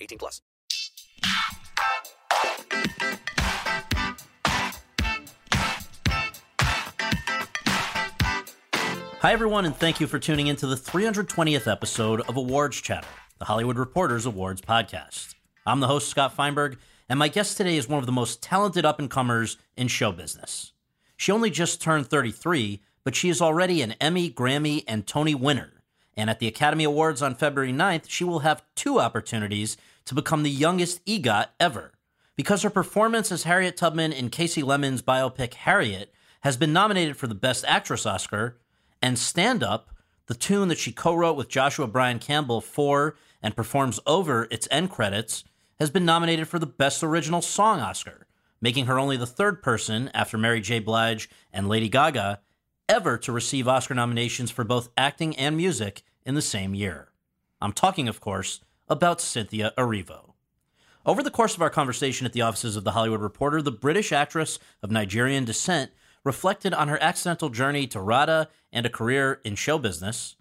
18 plus. Hi, everyone, and thank you for tuning in to the 320th episode of Awards Chatter, the Hollywood Reporters Awards podcast. I'm the host, Scott Feinberg, and my guest today is one of the most talented up and comers in show business. She only just turned 33, but she is already an Emmy, Grammy, and Tony winner. And at the Academy Awards on February 9th, she will have two opportunities to become the youngest EGOT ever. Because her performance as Harriet Tubman in Kasi Lemmons' biopic Harriet has been nominated for the Best Actress Oscar, and Stand Up, the tune that she co wrote with Joshua Brian Campbell for and performs over its end credits, has been nominated for the Best Original Song Oscar, making her only the third person, after Mary J. Blige and Lady Gaga, ever to receive Oscar nominations for both acting and music in the same year. I'm talking, of course, about Cynthia Erivo. Over the course of our conversation at the offices of The Hollywood Reporter, the British actress of Nigerian descent reflected on her accidental journey to RADA and a career in show business,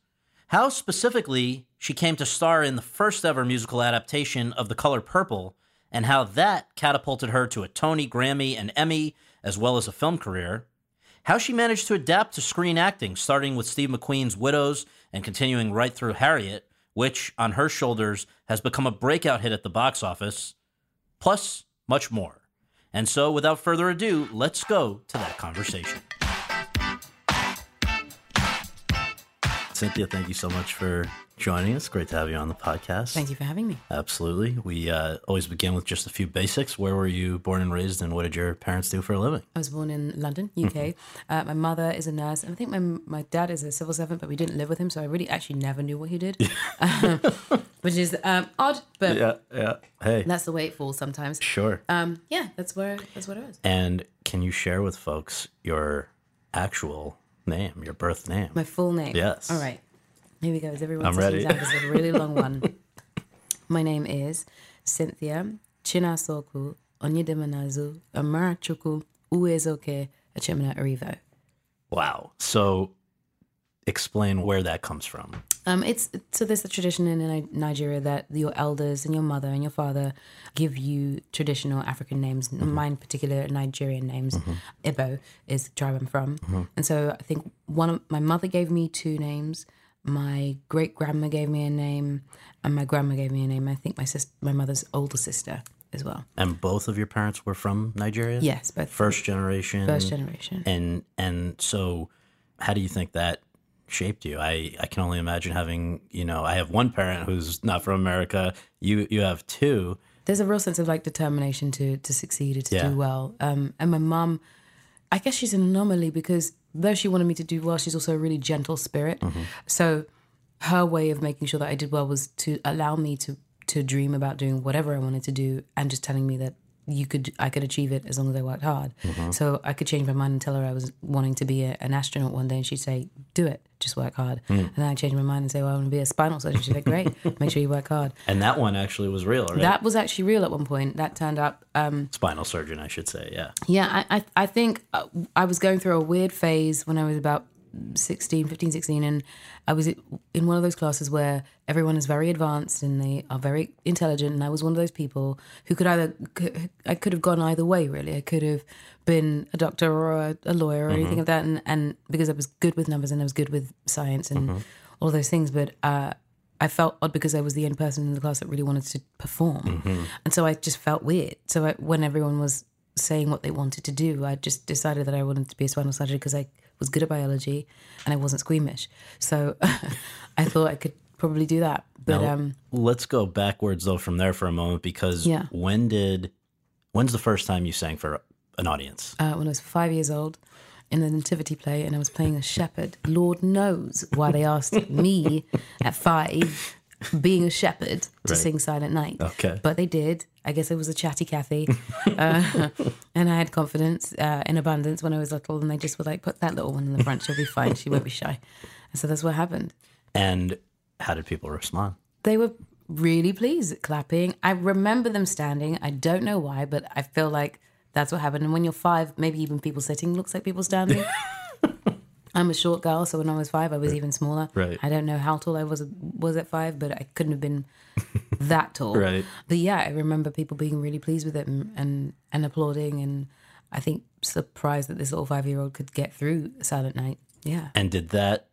how specifically she came to star in the first ever musical adaptation of The Color Purple, and how that catapulted her to a Tony, Grammy, and Emmy, as well as a film career, how she managed to adapt to screen acting, starting with Steve McQueen's Widows and continuing right through Harriet, which, on her shoulders, has become a breakout hit at the box office, plus much more. And so, without further ado, let's go to that conversation. Cynthia, thank you so much for joining us. Great to have you on the podcast. Thank you for having me. Absolutely. We uh, always begin with just a few basics. Where were you born and raised, and what did your parents do for a living? I was born in London, UK. uh, my mother is a nurse, and I think my my dad is a civil servant, but we didn't live with him, so I really actually never knew what he did, which is um, odd, but Yeah, yeah. Hey, that's the way it falls sometimes. sure. Um, yeah, that's where that's what it is. and can you share with folks your actual name, your birth name? My full name. Yes. All right. Here we go. Is everyone I'm ready. This is a really long one. My name is Cynthia Chinasoku Onyedemanazu Amarachuku Uezoke Achemina Erivo. Wow. So, explain where that comes from. Um, it's so there's a tradition in Nigeria that your elders and your mother and your father give you traditional African names. Mm-hmm. Mine, particular Nigerian names. Mm-hmm. Ibo is the tribe I'm from, mm-hmm. and so I think one of my mother gave me two names. My great grandma gave me a name, and my grandma gave me a name. I think my sis, my mother's older sister as well. And both of your parents were from Nigeria? Yes, both First generation. first generation. And and so how do you think that shaped you? I I can only imagine having, you know, I have one parent who's not from America. You you have two. there's a real sense of like determination to to succeed or to Yeah. do well. Um, and my mum, I guess she's an anomaly because though she wanted me to do well, she's also a really gentle spirit. So her way of making sure that I did well was to allow me to to dream about doing whatever I wanted to do, and just telling me that you could I could achieve it as long as I worked hard. So I could change my mind and tell her I was wanting to be a, an astronaut one day, and she'd say, "Do it, just work hard." And then I change my mind and say, "Well, I want to be a spinal surgeon." She'd say, "Great, make sure you work hard." And that one actually was real, right? That was actually real at one point. That turned up. Um, Spinal surgeon, I should say. Yeah. yeah, I, I, I think uh, I was going through a weird phase when I was about 16, 15, 16, and I was in one of those classes where everyone is very advanced and they are very intelligent, and I was one of those people who could either I could have gone either way. Really, I could have been a doctor or a, lawyer or anything mm-hmm. like that, and and because I was good with numbers and I was good with science and mm-hmm. all those things, but. Uh, I felt odd because I was the only person in the class that really wanted to perform, mm-hmm. and so I just felt weird. So I, when everyone was saying what they wanted to do, I just decided that I wanted to be a spinal surgeon because I was good at biology and I wasn't squeamish. So I thought I could probably do that. But Now, um, let's go backwards though from there for a moment because Yeah. when did when's the first time you sang for an audience? uh, when I was five years old in the nativity play and I was playing a shepherd. Lord knows why they asked me at five, being a shepherd, to Right. sing Silent Night. Okay. But they did. I guess it was a chatty Cathy. uh, and I had confidence uh, in abundance when I was little, and they just were like, put that little one in the front, she'll be fine, she won't be shy. And so that's what happened. And how did people respond? They were really pleased, clapping. I remember them standing. I don't know why, but I feel like that's what happened. And when you're five, maybe even people sitting looks like people standing. I'm a short girl, so when I was five, I was even smaller. Right. I don't know how tall I was was at five, but I couldn't have been that tall. Right. But yeah, I remember people being really pleased with it and and, and applauding, and I think surprised that this little five year old could get through Silent Night. Yeah. And did that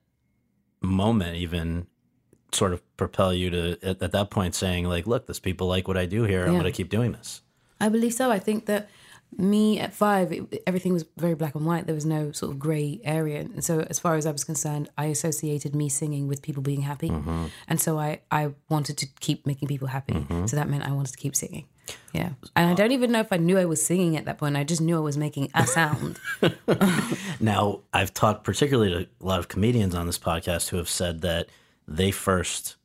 moment even sort of propel you to at, at that point saying like, look, this people like what I do here. I'm going to keep doing this. I believe so. I think that me at five, it, everything was very black and white. There was no sort of grey area. And so, as far as I was concerned, I associated me singing with people being happy. Mm-hmm. And so, I, I wanted to keep making people happy. Mm-hmm. So, that meant I wanted to keep singing. Yeah. And I uh, don't even know if I knew I was singing at that point. I just knew I was making a sound. Now, I've talked particularly to a lot of comedians on this podcast who have said that they first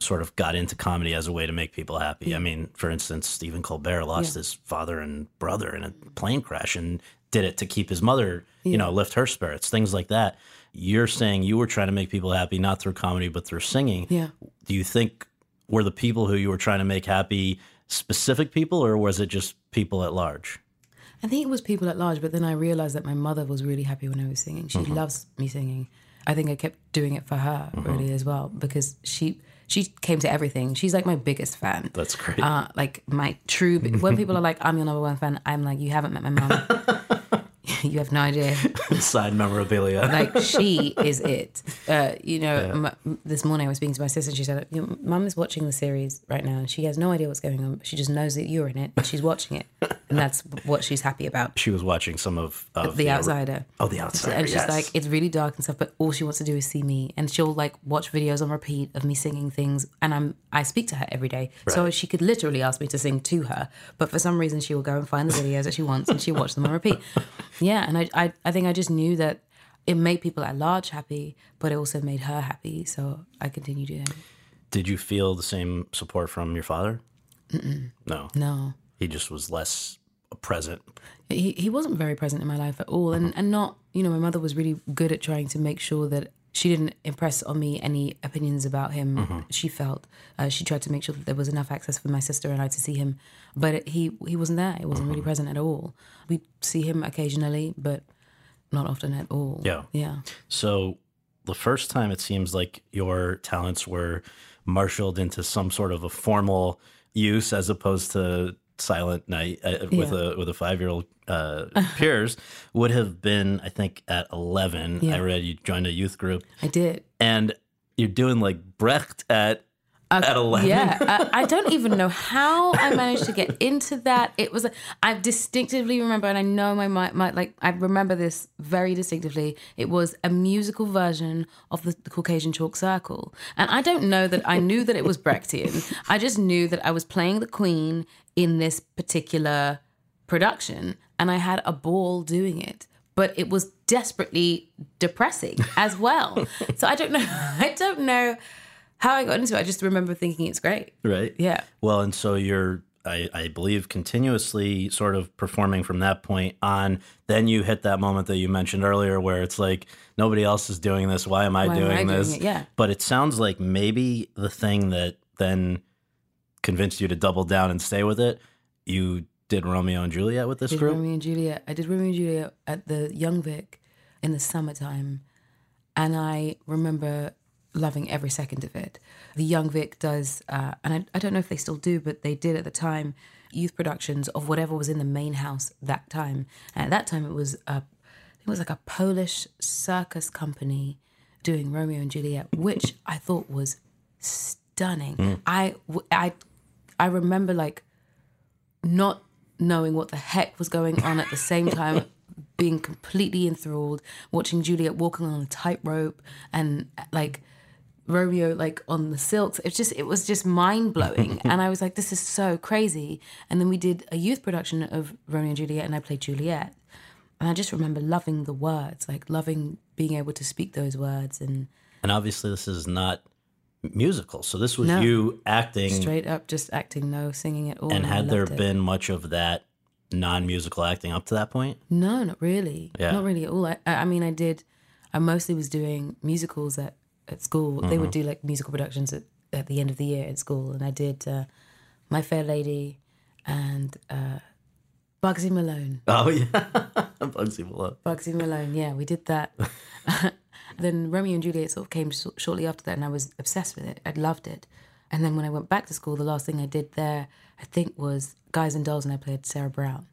sort of got into comedy as a way to make people happy. I mean, for instance, Stephen Colbert lost his father and brother in a plane crash and did it to keep his mother, you know, lift her spirits, things like that. You're saying you were trying to make people happy not through comedy but through singing. Yeah. Do you think were the people who you were trying to make happy specific people or was it just people at large? I think it was people at large, but then I realized that my mother was really happy when I was singing. She mm-hmm. loves me singing. I think I kept doing it for her mm-hmm. really as well because she she came to everything. She's like my biggest fan. That's great. Uh, like my true. When people are like, "I'm your number one fan," I'm like, "You haven't met my mom. you have no idea." Side memorabilia. Like she is it. Uh, you know, m- this morning I was speaking to my sister, and she said, "Your "Mum is watching the series right now, and she has no idea what's going on. She just knows that you're in it, and she's watching it, and that's what she's happy about." she was watching some of, of The Outsider. Oh, the outsider. and she's yes. like, it's really dark and stuff, but all she wants to do is see me. And she'll like watch videos on repeat of me singing things. And I'm I speak to her every day. So she could literally ask me to sing to her. But for some reason she will go and find the videos that she wants and she'll watch them on repeat. Yeah. Yeah, and I, I I think I just knew that it made people at large happy, but it also made her happy. So I continued doing it. Did you feel the same support from your father? No. No. He just was less present. he, he wasn't very present in my life at all and, uh-huh. and not you know my mother was really good at trying to make sure that she didn't impress on me any opinions about him she felt. Uh, she tried to make sure that there was enough access for my sister and i to see him but he he wasn't there. He wasn't really present at all. We see him occasionally but not often at all. Yeah. yeah. So the first time it seems like your talents were marshaled into some sort of a formal use as opposed to silent night uh, with Yeah. a with a five year old uh, peers would have been I think at eleven. Yeah. I read you joined a youth group i did and you're doing like Brecht at at eleven. Yeah, I, I don't even know how I managed to get into that. It was I distinctively remember, and I know my my, my like I remember this very distinctively. It was a musical version of the, the Caucasian Chalk Circle, and I don't know that I knew that it was Brechtian. I just knew that I was playing the Queen in this particular production, and I had a ball doing it. But it was desperately depressing as well. So I don't know. I don't know how I got into it. I just remember thinking it's great. right. Yeah. Well, and so you're, I, I believe, continuously sort of performing from that point on. Then you hit that moment that you mentioned earlier where it's like, nobody else is doing this. Why am I Why am doing I doing this? it? Yeah. But it sounds like maybe the thing that then convinced you to double down and stay with it, you did Romeo and Juliet with this did group. Romeo and Juliet. I did Romeo and Juliet at the Young Vic in the summertime, and I remember loving every second of it. The Young Vic does, uh, and I, I don't know if they still do, but they did at the time youth productions of whatever was in the main house that time. And at that time, it was a, it was like a Polish circus company doing Romeo and Juliet, which I thought was stunning. Mm. I remember like not knowing what the heck was going on at the same time, being completely enthralled, watching Juliet walking on a tightrope and like Romeo like on the silks. It's just it was just mind blowing, and I was like, this is so crazy. And then we did a youth production of Romeo and Juliet, and I played Juliet, and I just remember loving the words, like loving being able to speak those words and And obviously, this is not musical. So this was No. you acting. straight up just acting, no singing at all. and I had there it. been much of that non-musical acting up to that point? No, not really. Yeah. Not really at all. I, I mean, I did. I mostly was doing musicals at at school. They Mm-hmm. would do like musical productions at, at the end of the year at school, and I did uh, My Fair Lady and uh, Bugsy Malone. Oh yeah, Bugsy Malone. Bugsy Malone. Yeah, we did that. then Romeo and Juliet sort of came sh- shortly after that, and I was obsessed with it. I loved it. And then when I went back to school, the last thing I did there, I think, was Guys and Dolls, and I played Sarah Brown.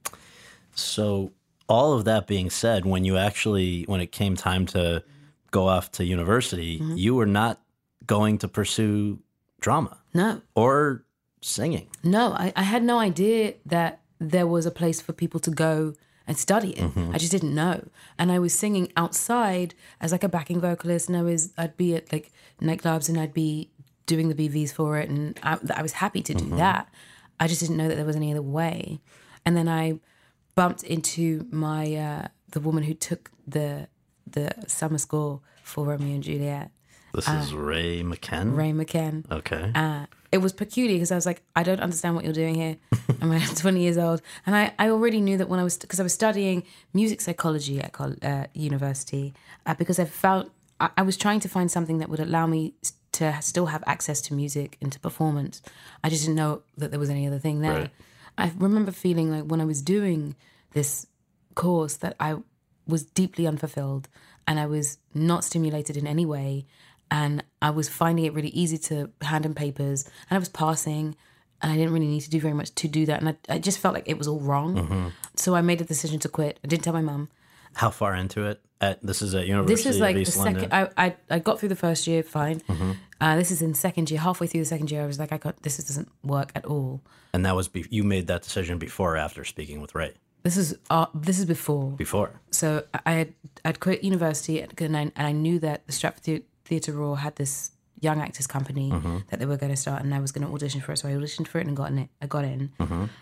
So all of that being said, when you actually when it came time to go off to university, Mm-hmm. you were not going to pursue drama No, or singing. No, I, I had no idea that there was a place for people to go and study it. I just didn't know. And I was singing outside as like a backing vocalist, and I was I'd be at like nightclubs and I'd be doing the BVs for it, and I, I was happy to do that. I just didn't know that there was any other way. And then I bumped into my uh, the woman who took the the summer score for Romeo and Juliet, This is Ray McKen. Uh, Ray McKen. Okay. Uh, it was peculiar because I was like, I don't understand what you're doing here. I'm 20 years old, and I, I already knew that when I was because I was studying music psychology at col- uh, university uh, because I felt I, I was trying to find something that would allow me to still have access to music and to performance. I just didn't know that there was any other thing there. Right. I remember feeling like when I was doing this course that I was deeply unfulfilled and I was not stimulated in any way. And I was finding it really easy to hand in papers and I was passing and I didn't really need to do very much to do that. And I, I just felt like it was all wrong. So I made a decision to quit. I didn't tell my mum. How far into it? At this is at University This is like the London. second. I, I I got through the first year fine. Uh, this is in second year. Halfway through the second year, I was like, I got this doesn't work at all. and that was be- you made that decision before or after speaking with Ray. This is uh, this is before. Before. so I had I'd quit university and I, and I knew that the Stratford Theatre Royal had this young actors company that they were going to start and I was going to audition for it. So I auditioned for it and got in it. I got in,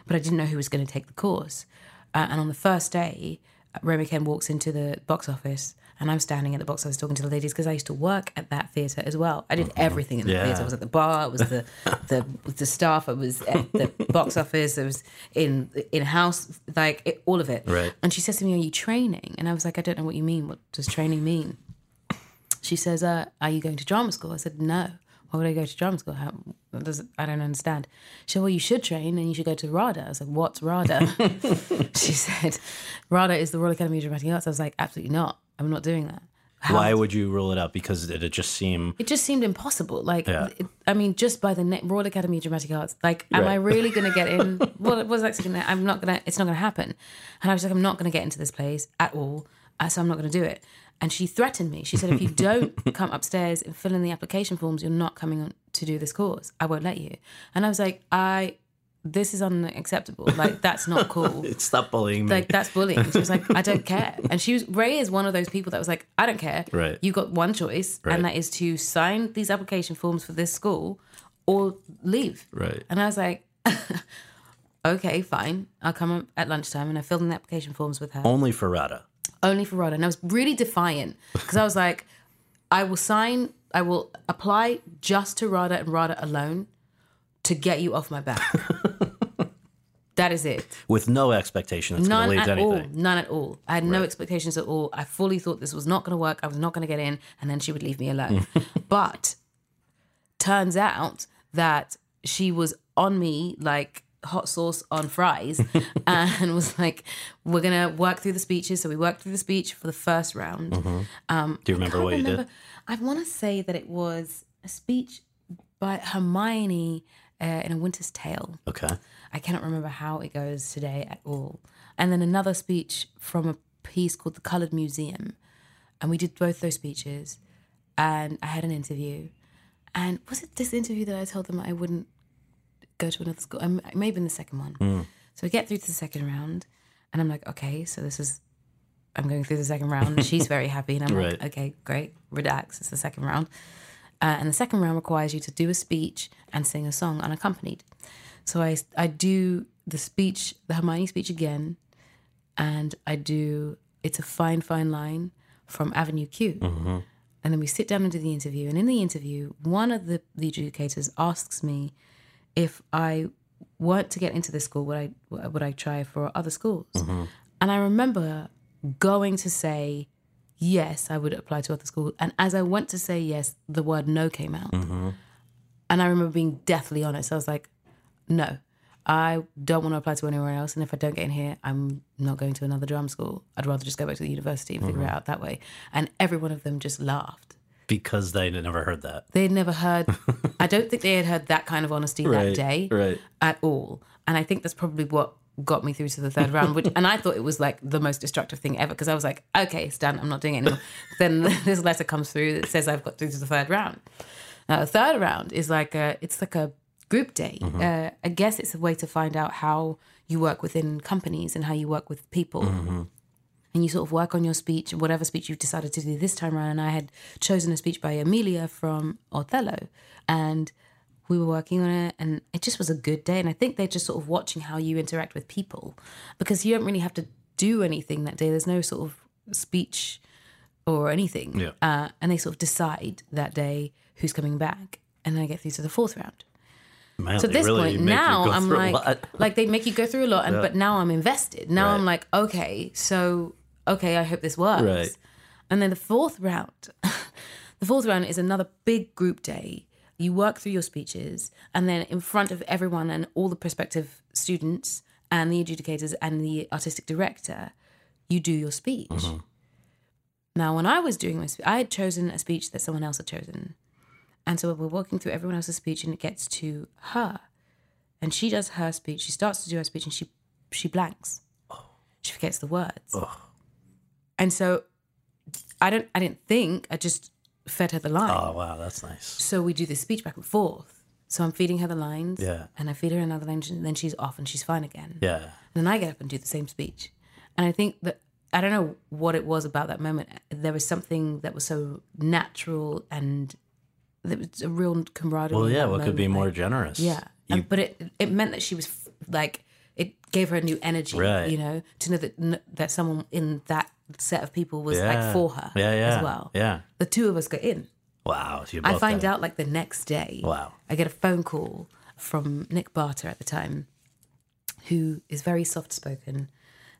but I didn't know who was going to take the course. Uh, and on the first day, Ray McKen walks into the box office and I'm standing at the box I was talking to the ladies because I used to work at that theatre as well. I did everything in the Yeah. theatre. I was at the bar, I was the the the staff, I was at the box office, I was in in house, like it, all of it. Right. And she says to me, "Are you training?" And I was like, "I don't know what you mean. What does training mean?" She says, uh, "Are you going to drama school?" I said, "No. Why would I go to drama school? How, does I don't understand." She said, "Well, you should train, and you should go to RADA." I was like, "What's RADA?" she said, "RADA is the Royal Academy of Dramatic Arts." I was like, "Absolutely not. I'm not doing that." How- Why would you rule it out? Because did it just seem it just seemed impossible. Like, Yeah. it, I mean, just by the Royal Academy of Dramatic Arts, like, am I Right. really going to get in? what was actually going to? I'm not going to. It's not going to happen. And I was like, I'm not going to get into this place at all. Uh, so I'm not going to do it. And she threatened me. She said, if you don't come upstairs and fill in the application forms, you're not coming on to do this course. I won't let you. And I was like, I. This is unacceptable. Like, that's not cool stop bullying me? like that's bullying. She was like, I don't care. And she was Ray is one of those people that was like, I don't care. Right. You got one choice, Right. and that is to sign these application forms for this school or leave. Right. And I was like, okay, fine. I'll come at lunchtime and I filled in the application forms with her. Only for Rada. Only for RADA. And I was really defiant because I was like, I will sign, I will apply just to RADA and RADA alone to get you off my back. that is it. With no expectation that's going None to lead at to all. None at all. I had no expectations at all. I fully thought this was not going to work. I was not going to get in, and then she would leave me alone. but turns out that she was on me like hot sauce on fries and was like, "We're gonna work through the speeches." So we worked through the speech for the first round. Um, Do you remember what you remember- did? I want to say that it was a speech by Hermione uh, in A Winter's Tale. Okay. I cannot remember how it goes today at all. And then another speech from a piece called The Coloured Museum. And we did both those speeches. And I had an interview. And was it this interview that I told them I wouldn't go to another school? Um, maybe in the second one. So we get through to the second round, and I'm like, okay, so this is. I'm going through the second round. She's very happy, and I'm Right. like, okay, great, relax. It's the second round, uh, and the second round requires you to do a speech and sing a song unaccompanied. So I I do the speech, the Hermione speech again, and I do it's a fine fine line from Avenue Q. And then we sit down and do the interview. And in the interview, one of the, the adjudicators asks me if I weren't to get into this school, would I would I try for other schools? And I remember going to say yes, I would apply to other schools. And as I went to say yes, the word no came out. Mm-hmm. And I remember being deathly honest. I was like, no, I don't want to apply to anywhere else. And if I don't get in here, I'm not going to another drum school. I'd rather just go back to the university and figure it mm-hmm. out that way. And every one of them just laughed. because they had never heard that. They had never heard, I don't think they had heard that kind of honesty Right, that day right. at all. And I think that's probably what got me through to the third round. Which, and I thought it was like the most destructive thing ever because I was like, okay, it's done. I'm not doing it anymore. then this letter comes through that says I've got through to the third round. Now, the third round is like a, it's like a group day. Uh, I guess it's a way to find out how you work within companies and how you work with people and you sort of work on your speech, whatever speech you've decided to do this time around. And I had chosen a speech by Emilia from Othello, and we were working on it, and it just was a good day. And I think they're just sort of watching how you interact with people because you don't really have to do anything that day. There's no sort of speech or anything. Yeah. Uh, and they sort of decide that day who's coming back. And then I get through to the fourth round. Man, So at this really point, now I'm like, like they make you go through a lot, and but now I'm invested. Now Right. I'm like, okay, so okay, I hope this works. Right. And then the fourth round, the fourth round is another big group day. You work through your speeches, and then in front of everyone and all the prospective students and the adjudicators and the artistic director, you do your speech. Mm-hmm. Now, when I was doing my speech, I had chosen a speech that someone else had chosen. And so we're walking through everyone else's speech and it gets to her. And she does her speech. She starts to do her speech and she she blanks. She forgets the words. And so I don't I didn't think, I just fed her the line. oh wow, that's nice. So we do this speech back and forth. So I'm feeding her the lines. Yeah. And I feed her another line and then she's off and she's fine again. Yeah, And then I get up and do the same speech. And I think that I don't know what it was about that moment. There was something that was so natural and there was a real camaraderie. well, yeah. What could be more Like, generous? Yeah. You- And- but it it meant that she was f- like it gave her a new energy, Right. you know, to know that that someone in that set of people was yeah. like for her Yeah, yeah. as well. Yeah. The two of us got in. Wow. So I find out like the next day. Wow. I get a phone call from Nick Barter at the time, who is very soft spoken.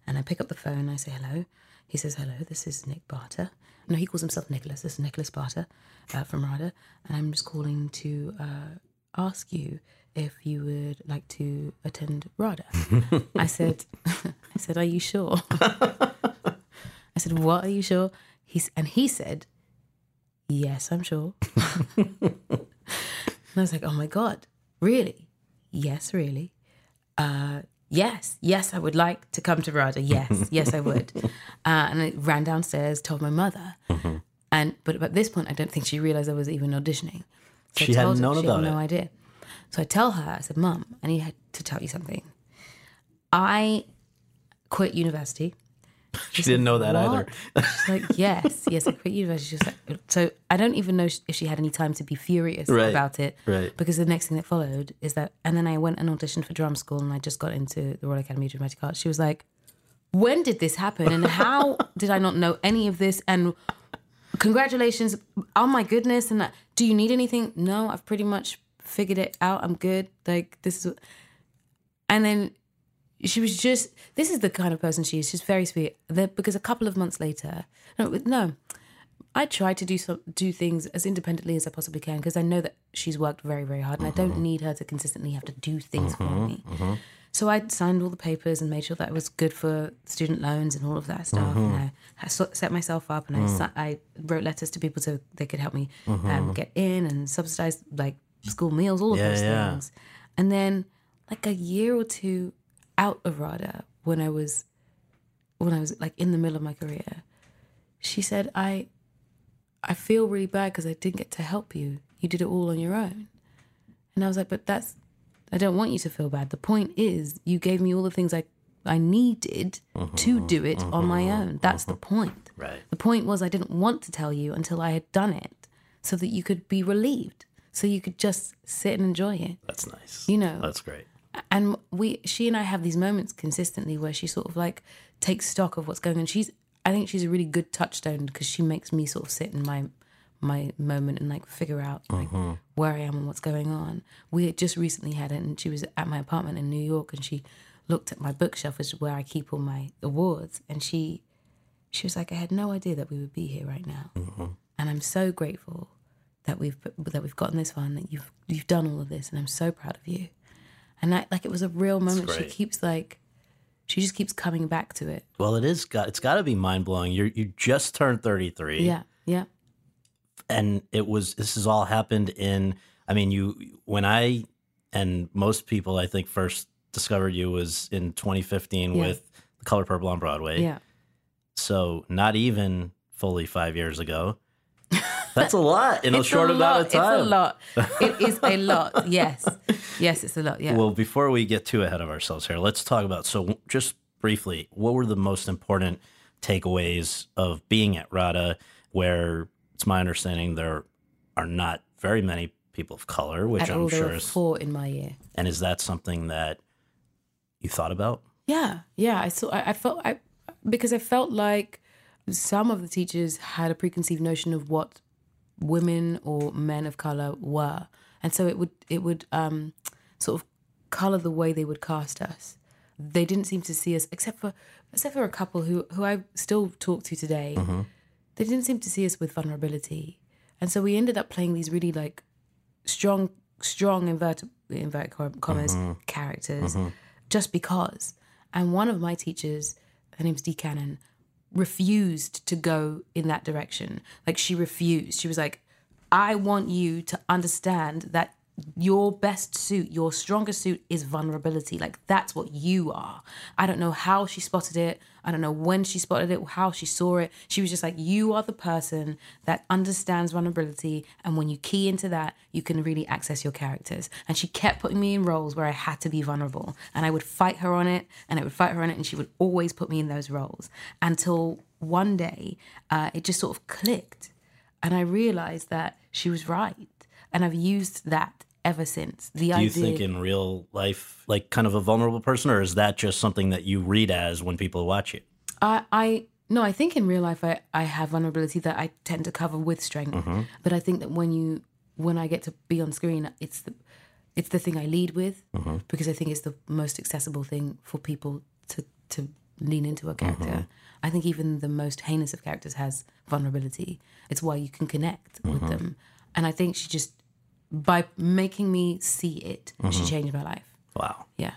And I pick up the phone, I say hello. He says, Hello, this is Nick Barter. No, he calls himself Nicholas. This is Nicholas Barter uh, from RADA. And I'm just calling to uh, ask you if you would like to attend RADA. I said, I said, Are you sure? I said, What are you sure? He's, and he said, Yes, I'm sure. And I was like, oh my God, really? Yes, really. Uh, yes, yes, I would like to come to RADA. Yes, yes, I would. Uh, and I ran downstairs, told my mother. And but at this point, I don't think she realized I was even auditioning. So She hadn't told her- she about had no it. idea. So I tell her, I said, Mum, I need to tell you something. I quit university. She didn't know that either. She's like, yes, yes, I quit university. She's like, so I don't even know if she had any time to be furious Right, about it. right. Because the next thing that followed is that, and then I went and auditioned for drum school and I just got into the Royal Academy of Dramatic Arts. She was like, when did this happen? And how did I not know any of this? And congratulations. Oh my goodness. And that, do you need anything? No, I've pretty much figured it out. I'm good. Like, this is, and then she was just this is the kind of person she is. She's very sweet. Because a couple of months later no no i try to do some do things as independently as i possibly can because i know that she's worked very very hard and i don't mm-hmm. need her to consistently have to do things for mm-hmm, me. Mm-hmm. so i signed all the papers and made sure that i was good for student loans and all of that stuff. And I, I set myself up and I, mm. si- I wrote letters to people so they could help me um, get in and subsidize like school meals all of Yeah, those yeah. things. And then like a year or two out of RADA when I was when I was like in the middle of my career, she said, "I I feel really bad because I didn't get to help you. You did it all on your own. And I was like, but that's, I don't want you to feel bad. The point is, you gave me all the things I, I needed to uh-huh. do it on my uh-huh. own. That's the uh-huh. point. Right. The point was, I didn't want to tell you until I had done it so that you could be relieved, so you could just sit and enjoy it. That's nice. You know, That's great. And we she and I have these moments consistently where she sort of like takes stock of what's going on. She's I think she's a really good touchstone because she makes me sort of sit in my my moment and like figure out like uh-huh. where I am and what's going on. We had just recently had it and she was at my apartment in New York and she looked at my bookshelf which is where I keep all my awards and she she was like I had no idea that we would be here right now. Uh-huh. And I'm so grateful that we've that we've gotten this far and that you've you've done all of this and I'm so proud of you. And I, like it was a real moment. She keeps like, she just keeps coming back to it. Well, it is got it's got to be mind blowing. You you just turned 33. Yeah, yeah, and it was this has all happened in i mean you when i and most people i think first discovered you was in 2015 Yeah. with the color purple on broadway yeah. so not even fully five years ago that's a lot in a short a amount of time It's a lot. It is a lot. Yes, yes, it's a lot. Yeah. well before we get too ahead of ourselves here let's talk about so just briefly what were the most important takeaways of being at rada where it's my understanding there are not very many people of color which At i'm all, there sure were is four in my year. And is that something that you thought about? Yeah, yeah. I saw. I, I felt. I because I felt like some of the teachers had a preconceived notion of what women or men of color were, and so it would it would um, sort of color the way they would cast us. They didn't seem to see us, except for except for a couple who who I still talk to today. Mm-hmm. They didn't seem to see us with vulnerability, and so we ended up playing these really like strong, strong inverted inverted com- commas mm-hmm. characters, mm-hmm. just because. And one of my teachers, her name's Dee Cannon, refused to go in that direction. Like she refused. She was like, I want you to understand that your best suit, your strongest suit is vulnerability. Like that's what you are. I don't know how she spotted it. I don't know when she spotted it, how she saw it. She was just like, you are the person that understands vulnerability. And when you key into that, you can really access your characters. And she kept putting me in roles where I had to be vulnerable. And I would fight her on it and I would fight her on it. And she would always put me in those roles until one day uh, it just sort of clicked. And I realized that she was right. And I've used that ever since. The Do you idea. think in real life, like kind of a vulnerable person, or is that just something that you read as when people watch you? I, I no, I think in real life I, I have vulnerability that I tend to cover with strength. Mm-hmm. But I think that when you when I get to be on screen, it's the it's the thing I lead with mm-hmm. because I think it's the most accessible thing for people to to lean into a character. Mm-hmm. I think even the most heinous of characters has vulnerability. It's why you can connect with them. And I think she just by making me see it, she mm-hmm. changed my life. Wow. Yeah.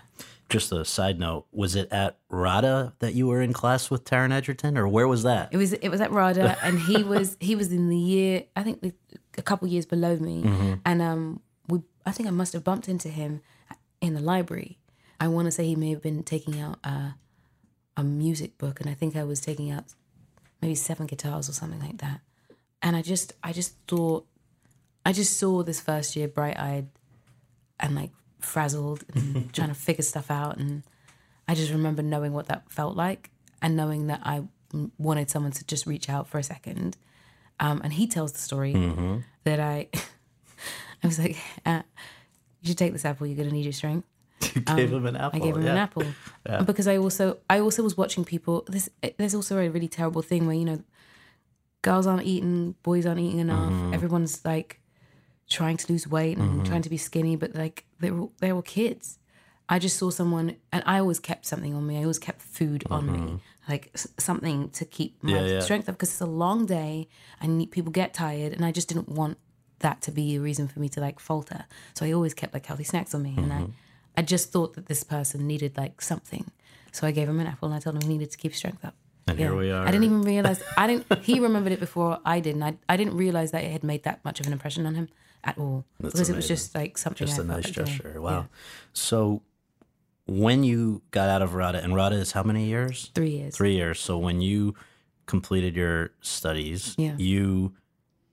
Just a side note: was it at RADA that you were in class with Taron Egerton, or where was that? It was it was at RADA, and he was he was in the year I think the- a couple years below me, mm-hmm. and um we I think I must have bumped into him in the library. I want to say he may have been taking out a, a music book, and I think I was taking out maybe seven guitars or something like that. And I just I just thought I just saw this first year bright eyed and like frazzled and trying to figure stuff out and I just remember knowing what that felt like and knowing that I wanted someone to just reach out for a second. Um, and he tells the story that I, I was like, uh, you should take this apple. You're gonna need your strength. You gave him an apple. I gave him yeah. an apple because I also I also was watching people. This there's also a really terrible thing where you know, girls aren't eating, boys aren't eating enough. Mm-hmm. Everyone's like trying to lose weight and trying to be skinny, but like they were they were kids. I just saw someone, and I always kept something on me. I always kept food on me, like something to keep my Mm-hmm. Yeah, yeah. strength up because it's a long day and people get tired, and I just didn't want that to be a reason for me to like falter. So I always kept like healthy snacks on me, and Mm-hmm. I, I just thought that this person needed like something. So I gave him an apple, and I told him he needed to keep strength up. And here we are. I didn't even realize. I didn't. He remembered it before I did, and I, I didn't realize that it had made that much of an impression on him at all That's because it was just like something. Just I a nice doing. gesture. Wow. Yeah. So, when you got out of RADA, and RADA is how many years? Three years. Three years. So when you completed your studies, Yeah. you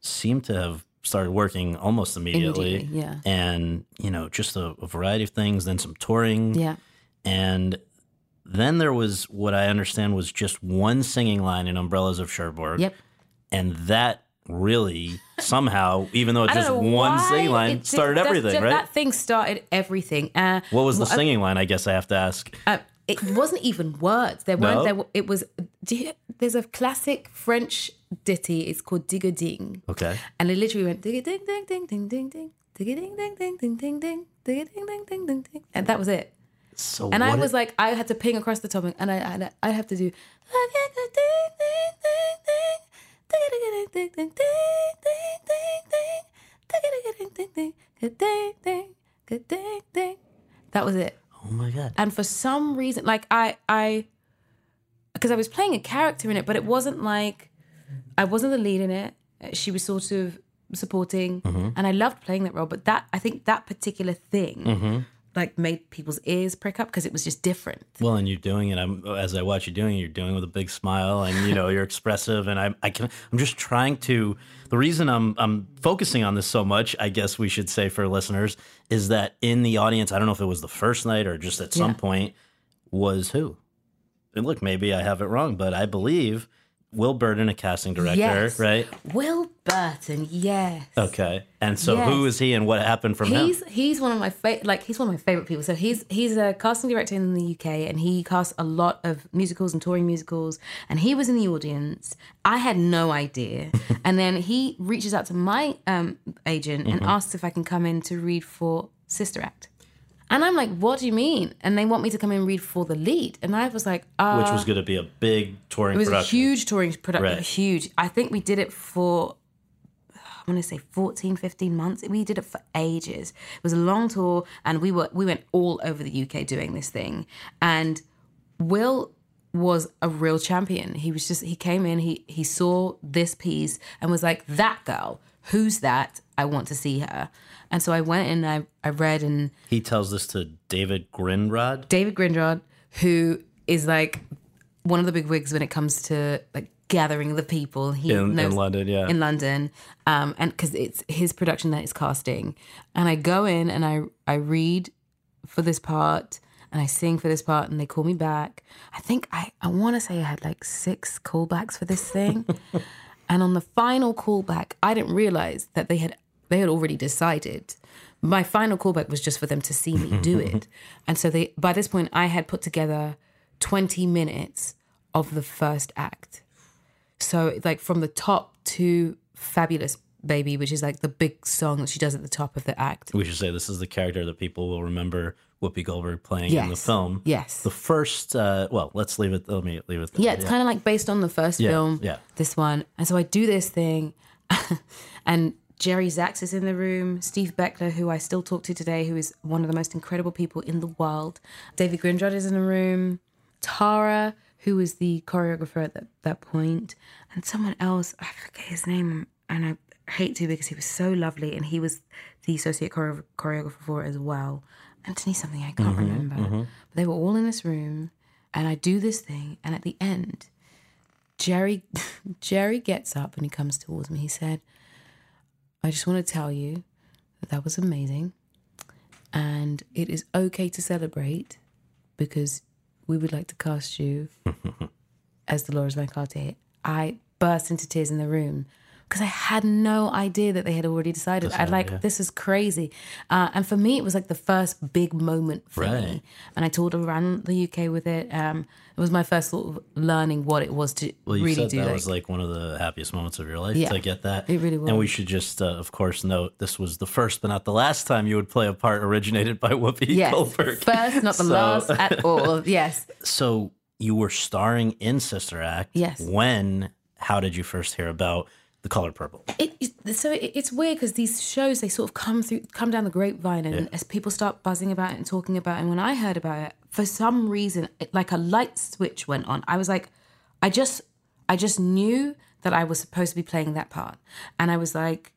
seem to have started working almost immediately. Immediately, yeah. And, you know, just a, a variety of things, then some touring. Yeah. And then there was what I understand was just one singing line in Umbrellas of Cherbourg. Yep. And that really somehow, even though it's just one singing line, it- started that's everything, right? That thing started everything. Uh, what was the well, singing line? I guess I have to ask. Uh, it wasn't even words. There weren't. No? There. It was. You, there's a classic French ditty. It's called Dig a Ding. Okay. And it literally went dig a ding ding ding ding ding ding dig a ding ding ding ding ding ding dig a ding ding ding ding ding and that was it. So And I was it- like, I had to ping across the top, and I I I have to do. That was it. oh my God. And for some reason, like I, I, because I was playing a character in it, but it wasn't like I wasn't the lead in it. She was sort of supporting, mm-hmm. and I loved playing that role. But that I think that particular thing, mm-hmm. Like, made people's ears prick up because it was just different. Well, and you're doing it. I'm as I watch you doing it, you're doing it with a big smile, and you know you're expressive. And I, I can. I'm just trying to. The reason I'm I'm focusing on this so much, I guess we should say for listeners, is that in the audience, I don't know if it was the first night or just at some Yeah. point, was who? And look, maybe I have it wrong, but I believe Will Burton, a casting director, Yes. right? Will Burton, yes. Okay. And so, who Yes. is he, and what happened from him? He's he's one of my fa- like he's one of my favorite people. So he's he's a casting director in the UK, and he casts a lot of musicals and touring musicals. And he was in the audience. I had no idea. and then he reaches out to my um, agent and asks if I can come in to read for Sister Act. And I'm like, what do you mean? And they want me to come in and read for the lead. And I was like, uh, which was going to be a big touring it was production. a huge touring production, Right. huge. I think we did it for, I want to say 14, 15 months. We did it for ages. It was a long tour, and we were we went all over the UK doing this thing. And Will was a real champion. He was just he came in, he he saw this piece and was like, "That girl, who's that? I want to see her." And so I went and I I read and He tells this to David Grindrod. David Grindrod, who is like one of the big wigs when it comes to like gathering the people. He In- in London, yeah. in London, um, and because it's his production that is casting, and I go in and I I read for this part and I sing for this part, and they call me back. I think I I want to say I had like six callbacks for this thing, and on the final callback, I didn't realize that they had they had already decided. My final callback was just for them to see me do it, and so they by this point I had put together twenty minutes of the first act. So like from the top to Fabulous Baby, which is like the big song that she does at the top of the act. We should say this is the character that people will remember Whoopi Goldberg playing in the film. Yes. The first, uh, well, let's leave it. Let me leave it. There. Yeah, it's kind of like based on the first Yeah, film. yeah. This one. And so I do this thing and Jerry Zaks is in the room, Steve Beckler, who I still talk to today, who is one of the most incredible people in the world. David Grindrod is in the room, Tara, who was the choreographer at that, that point, and someone else, I forget his name, and I hate to because he was so lovely, and he was the associate choreo- choreographer for it as well. Anthony something, I can't mm-hmm, remember. Mm-hmm. But they were all in this room, and I do this thing, and at the end, Jerry Jerry gets up and he comes towards me. He said, I just want to tell you that that was amazing. And it is okay to celebrate because we would like to cast you as Deloris Van Cartier. I burst into tears in the room because I had no idea that they had already decided. I like, this is crazy. Uh, and for me, it was like the first big moment for Right. me. And I toured around the UK with it. Um, it was my first sort of learning what it was to Well, you really said do that like, was like one of the happiest moments of your life. Yeah, to get that, it really was. And we should just, uh, of course, note this was the first, but not the last time you would play a part originated by Whoopi Yes. Goldberg. First, not the So- last at all. Yes. So you were starring in Sister Act. Yes. When? How did you first hear about the color purple? It, it- so it, it's weird because these shows they sort of come through, come down the grapevine, and as people start buzzing about it and talking about it, and when I heard about it, for some reason, it, like a light switch went on. I was like, I just, I just knew that I was supposed to be playing that part, and I was like,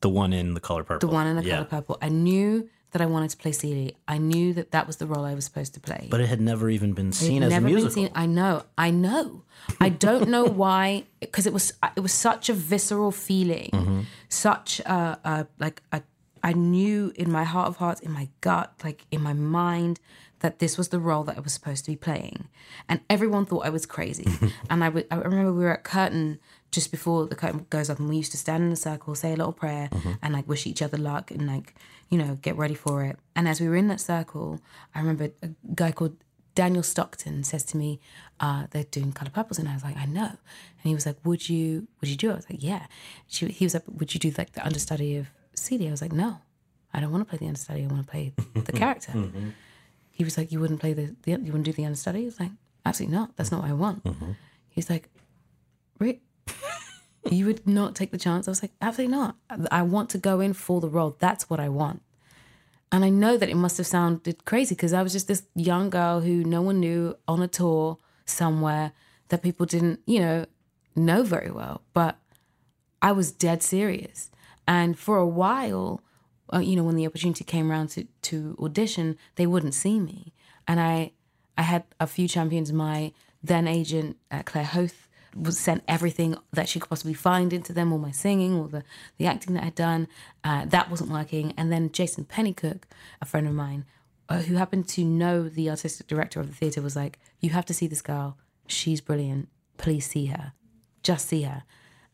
The one in the color purple. the one in the yeah. color purple. I knew that I wanted to play Celie. I knew that that was the role I was supposed to play. But it had never even been seen as a musical. been seen. I know. I know. I don't know why, because it was it was such a visceral feeling, Mm-hmm. such a, a like a. I knew in my heart of hearts, in my gut, like in my mind, that this was the role that I was supposed to be playing, and everyone thought I was crazy. and I would, I remember we were at curtain just before the curtain goes up, and we used to stand in a circle, say a little prayer, mm-hmm. and like wish each other luck, and like you know get ready for it. And as we were in that circle, I remember a guy called Daniel Stockton says to me, uh, "They're doing Color Purples," and I was like, "I know." And he was like, "Would you? Would you do it?" I was like, "Yeah." She, he was like, "Would you do like the understudy of Celia?" I was like, "No, I don't want to play the understudy. I want to play the character." Mm-hmm. He was like, "You wouldn't play the, the you wouldn't do the understudy?" I was like, "Absolutely not. That's not what I want." Mm-hmm. He's like, "Rick." You would not take the chance. I was like, absolutely not. I want to go in for the role. That's what I want. And I know that it must have sounded crazy because I was just this young girl who no one knew on a tour somewhere that people didn't, you know, know very well. But I was dead serious. And for a while, uh, you know, when the opportunity came around to, to audition, they wouldn't see me. And I, I had a few champions. My then agent, uh, Claire Hoth, was sent everything that she could possibly find into them, all my singing, all the, the acting that I'd done. Uh, that wasn't working. And then Jason Pennycooke, a friend of mine, uh, who happened to know the artistic director of the theatre, was like, You have to see this girl. She's brilliant. Please see her. Just see her.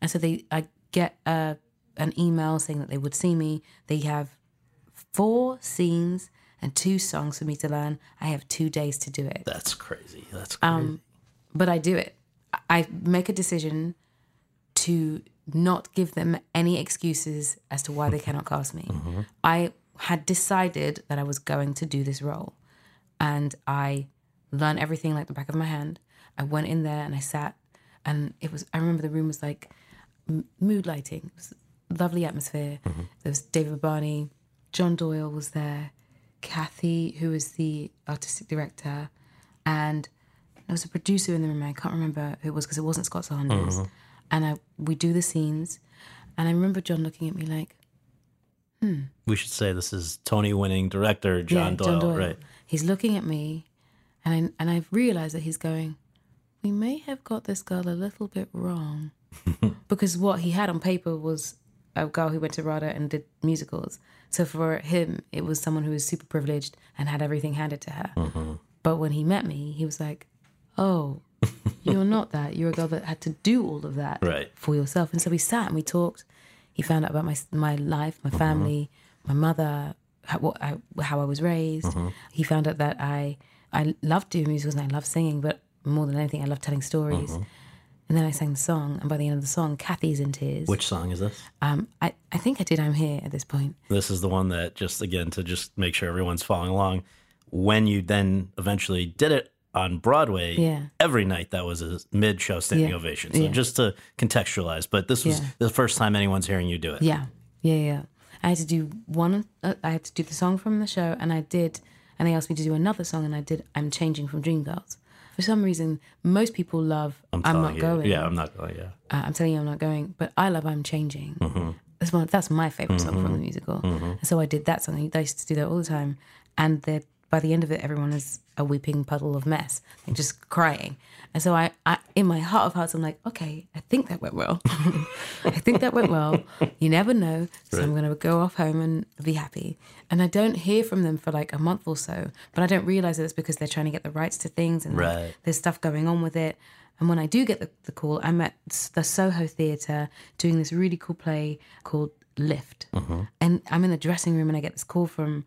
And so they, I get uh, an email saying that they would see me. They have four scenes and two songs for me to learn. I have two days to do it That's crazy. That's crazy. but I do it. I make a decision to not give them any excuses as to why they cannot cast me. Mm-hmm. I had decided that I was going to do this role, and I learned everything like the back of my hand. I went in there and I sat, and it was. I remember the room was like m- mood lighting, it was a lovely atmosphere. Mm-hmm. There was David Babani, John Doyle was there, Kathy, who was the artistic director, and there was a producer in the room. I can't remember who it was because it wasn't Scott Sanders. And I we do the scenes, and I remember John looking at me like, "Hmm." we should say this is Tony winning director John, Doyle, right? He's looking at me, and I, and I've realized that he's going. We may have got this girl a little bit wrong, because what he had on paper was a girl who went to RADA and did musicals. So for him, it was someone who was super privileged and had everything handed to her. Mm-hmm. But when he met me, he was like, "Oh, you're not that. You're a girl that had to do all of that Right. for yourself." And so we sat and we talked. He found out about my my life, my family, mm-hmm. my mother, how, what I, how I was raised. Mm-hmm. He found out that I I loved doing musicals and I loved singing, but more than anything, I loved telling stories. Mm-hmm. And then I sang the song, and by the end of the song, Kathy's in tears. Which song is this? um, I, I think I did. I'm here at this point. This is the one that just again to just make sure everyone's following along. When you then eventually did it on Broadway, Yeah. every night that was a mid-show standing Yeah. ovation. So Yeah. just to contextualize, but this was the first time anyone's hearing you do it. Yeah, yeah, yeah. I had to do one. Uh, I had to do the song from the show, and I did. And they asked me to do another song, and I did. I'm changing from Dreamgirls. For some reason, most people love. I'm, telling not you. going. Yeah, I'm not going. Yeah, Uh, I'm telling you, I'm not going. But I love I'm changing. Mm-hmm. That's one. That's my favorite song from the musical. And so I did that song. I used to do that all the time. And the, by the end of it, everyone is a weeping puddle of mess, like just crying. And so I, I, in my heart of hearts, I'm like, okay, I think that went well. I think that went well. You never know. So I'm going to go off home and be happy. And I don't hear from them for like a month or so, but I don't realize that it's because they're trying to get the rights to things and like, there's stuff going on with it. And when I do get the, the call, I'm at the Soho Theatre doing this really cool play called Lift. Mm-hmm. And I'm in the dressing room and I get this call from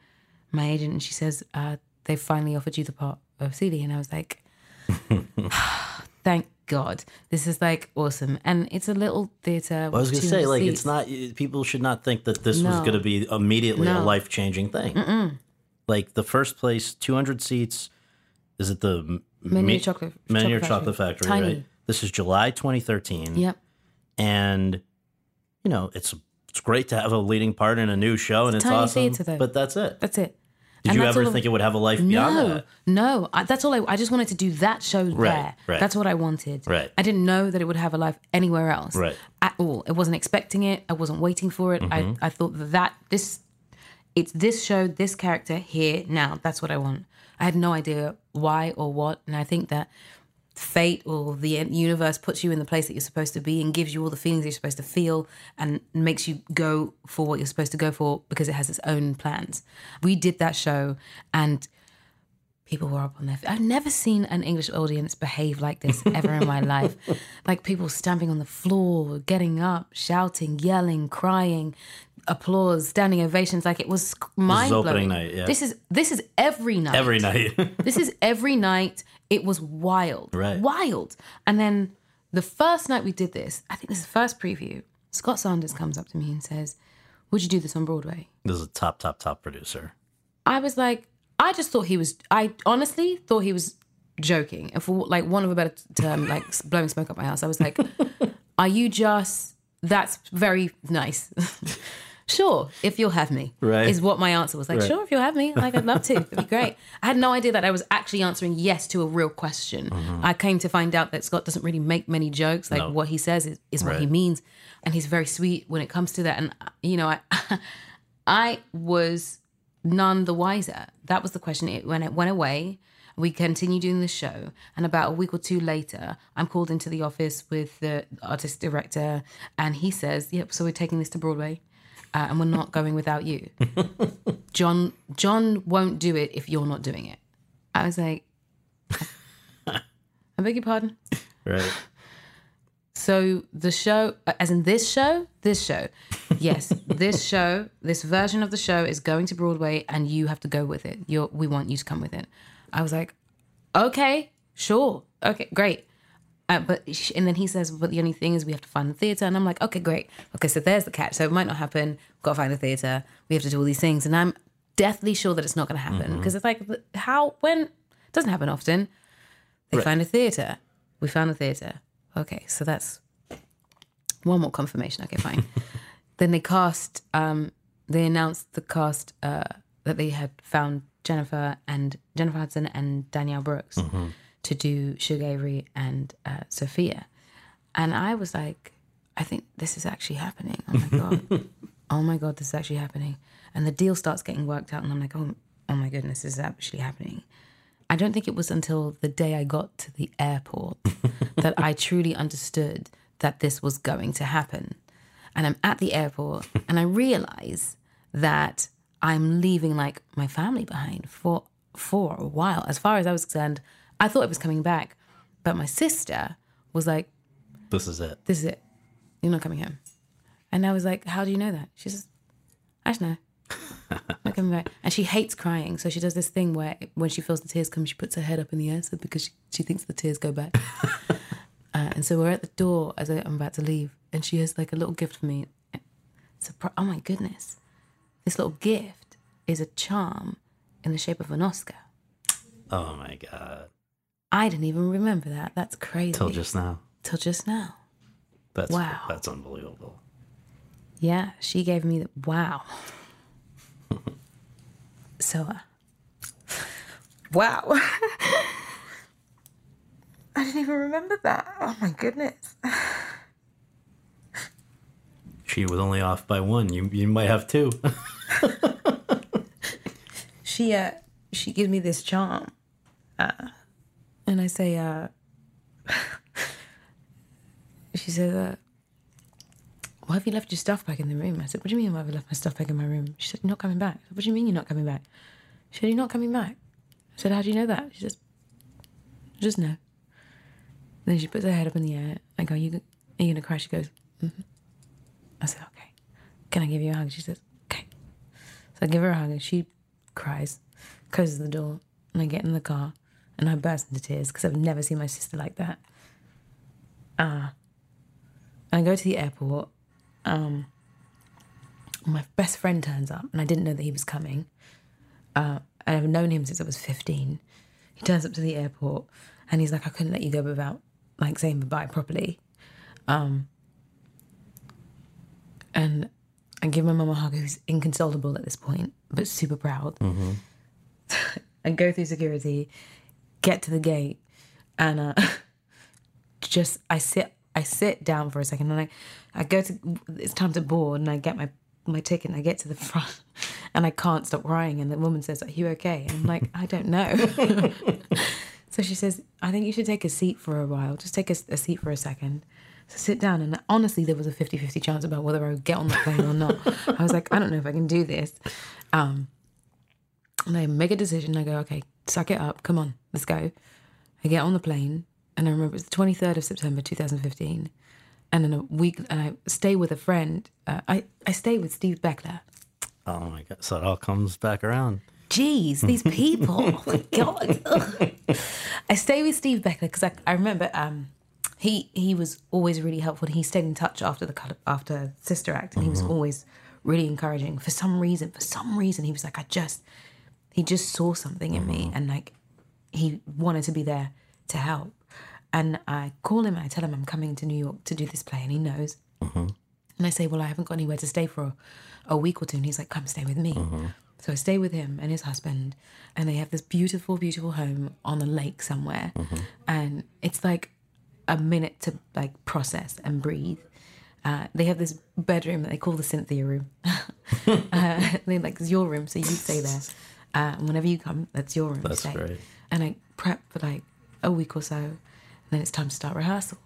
my agent and she says, uh, they've finally offered you the part of Celie. And I was like, thank God. This is like awesome. And it's a little theatre. I was gonna say like seats. it's not. People should not think that this was going to be immediately a life changing thing. Like the first place, 200 seats. Is it the Menier Me- Chocolate- Menier Chocolate Chocolate Factory. Factory? Tiny. Right. This is July 2013. Yep. and you know it's it's great to have a leading part in a new show, and it's, tiny awesome. But that's it. That's it. Did And you ever think it would have a life beyond no, that? No, I, that's all I. I just wanted to do that show there. right. That's what I wanted. Right. I didn't know that it would have a life anywhere else. Right. At all. I wasn't expecting it. I wasn't waiting for it. Mm-hmm. I, I thought that, that this it's this show, this character here now. That's what I want. I had no idea why or what, and I think that fate or the universe puts you in the place that you're supposed to be and gives you all the feelings you're supposed to feel and makes you go for what you're supposed to go for because it has its own plans. We did that show and people were up on their feet. I've never seen an English audience behave like this ever in my life. Like people stamping on the floor, getting up, shouting, yelling, crying, applause, standing ovations. Like it was mind blowing. night, yeah. This is this is every night. Every night. this is every night. It was wild. Right. Wild. And then the first night we did this, I think this is the first preview. Scott Sanders comes up to me and says, Would you do this on Broadway? this is a top, top, top producer. I was like, I just thought he was. I honestly thought he was joking, and for like one of a better term, like blowing smoke up my ass. I was like, "Are you just? That's very nice. sure, if you'll have me, Right. Is what my answer was. Like, Right. sure, if you'll have me, like I'd love to. It'd be great. I had no idea that I was actually answering yes to a real question. Mm-hmm. I came to find out that Scott doesn't really make many jokes. Like No. what he says is, is what he means, and he's very sweet when it comes to that. And you know, I, I was none the wiser. That was the question. It, when it went away, we continued doing the show. And about a week or two later, I'm called into the office with the artist director, and he says, Yep, so we're taking this to Broadway. Uh, and we're not going without you. John John won't do it if you're not doing it. I was like, I beg your pardon. Right. So the show, as in this show, this show, yes, this show, this version of the show is going to Broadway, and you have to go with it. You're, we want you to come with it. I was like, okay, sure, okay, great. Uh, but sh- and then he says, but the only thing is we have to find the theater, and I'm like, okay, great. Okay, so there's the catch. So it might not happen. We've got to find the theater. We have to do all these things, and I'm deathly sure that it's not going to happen because it's like how when it doesn't happen often. They find a theater. We found a theater. Okay, so that's one more confirmation. Okay, fine. then they cast. Um, they announced the cast uh, that they had found Jennifer and Jennifer Hudson and Danielle Brooks to do Avery and uh, Sofia, and I was like, I think this is actually happening. Oh my god. oh my god, this is actually happening. And the deal starts getting worked out, and I'm like, oh, oh my goodness, this is actually happening. I don't think it was until the day I got to the airport that I truly understood that this was going to happen. And I'm at the airport and I realize that I'm leaving like my family behind for for a while. As far as I was concerned, I thought it was coming back. But my sister was like, This is it. This is it. You're not coming home. And I was like, How do you know that? She says, I just know. Not coming back. And she hates crying. So she does this thing where when she feels the tears come, she puts her head up in the air so because she, she thinks the tears go back. uh, and so we're at the door as I, I'm about to leave. And she has like a little gift for me. It's a pro- oh my goodness. This little gift is a charm in the shape of an Oscar. Oh my god. I didn't even remember that. That's crazy. Till just now. Till just now. That's Wow. That's unbelievable. Yeah, she gave me the wow. so, uh, wow. I didn't even remember that. Oh my goodness. She was only off by one. You you might have two. She uh, she gives me this charm, uh, and I say, uh, she says, uh, "Why have you left your stuff back in the room?" I said, "What do you mean? Why have I left my stuff back in my room?" She said, "You're not coming back." Said, "What do you mean you're not coming back?" She said, "You're not coming back." I said, "How do you know that?" She says, "I "Just know." Then she puts her head up in the air. I go, "You, are you gonna cry?" She goes, mm-hmm. I said, "Okay." Can I give you a hug? She says, "Okay." So I give her a hug, and she cries, closes the door, and I get in the car, and I burst into tears because I've never seen my sister like that. Uh, I go to the airport. Um, my best friend turns up, and I didn't know that he was coming. Uh, and I've known him since I was 15. He turns up to the airport, and he's like, I couldn't let you go without like saying goodbye properly. Um, and I give my mum a hug, who's inconsolable at this point, but super proud. and go through security, get to the gate, and uh, just I sit I sit down for a second, and I I go to it's time to board, and I get my my ticket, and I get to the front, and I can't stop crying. And the woman says, Are you okay? And I'm like, I don't know. so she says, I think you should take a seat for a while. Just take a, a seat for a second. So sit down. And honestly, there was a 50 50 chance about whether I would get on the plane or not. I was like, I don't know if I can do this. Um, and I make a decision. I go, okay, suck it up. Come on, let's go. I get on the plane. And I remember it's the 23rd of September 2015. And in a week, and I stay with a friend. Uh, I, I stay with Steve Beckler. Oh my god! So it all comes back around. Jeez, these people. Oh my God. Ugh. I stay with Steve Beckler because I, I remember um, he he was always really helpful. He stayed in touch after the cut- after Sister Act, and he was always really encouraging. For some reason, for some reason, he was like, I just he just saw something in me, and like he wanted to be there to help. And I call him and I tell him I'm coming to New York to do this play, and he knows. And I say, Well, I haven't got anywhere to stay for a, a week or two. And he's like, Come stay with me. So I stay with him and his husband. And they have this beautiful, beautiful home on a lake somewhere. And it's like a minute to like process and breathe. Uh, they have this bedroom that they call the Cynthia room. uh, they like, it's your room, so you stay there. Uh, whenever you come, that's your room. That's stay. great. And I prep for like a week or so. And then it's time to start rehearsal.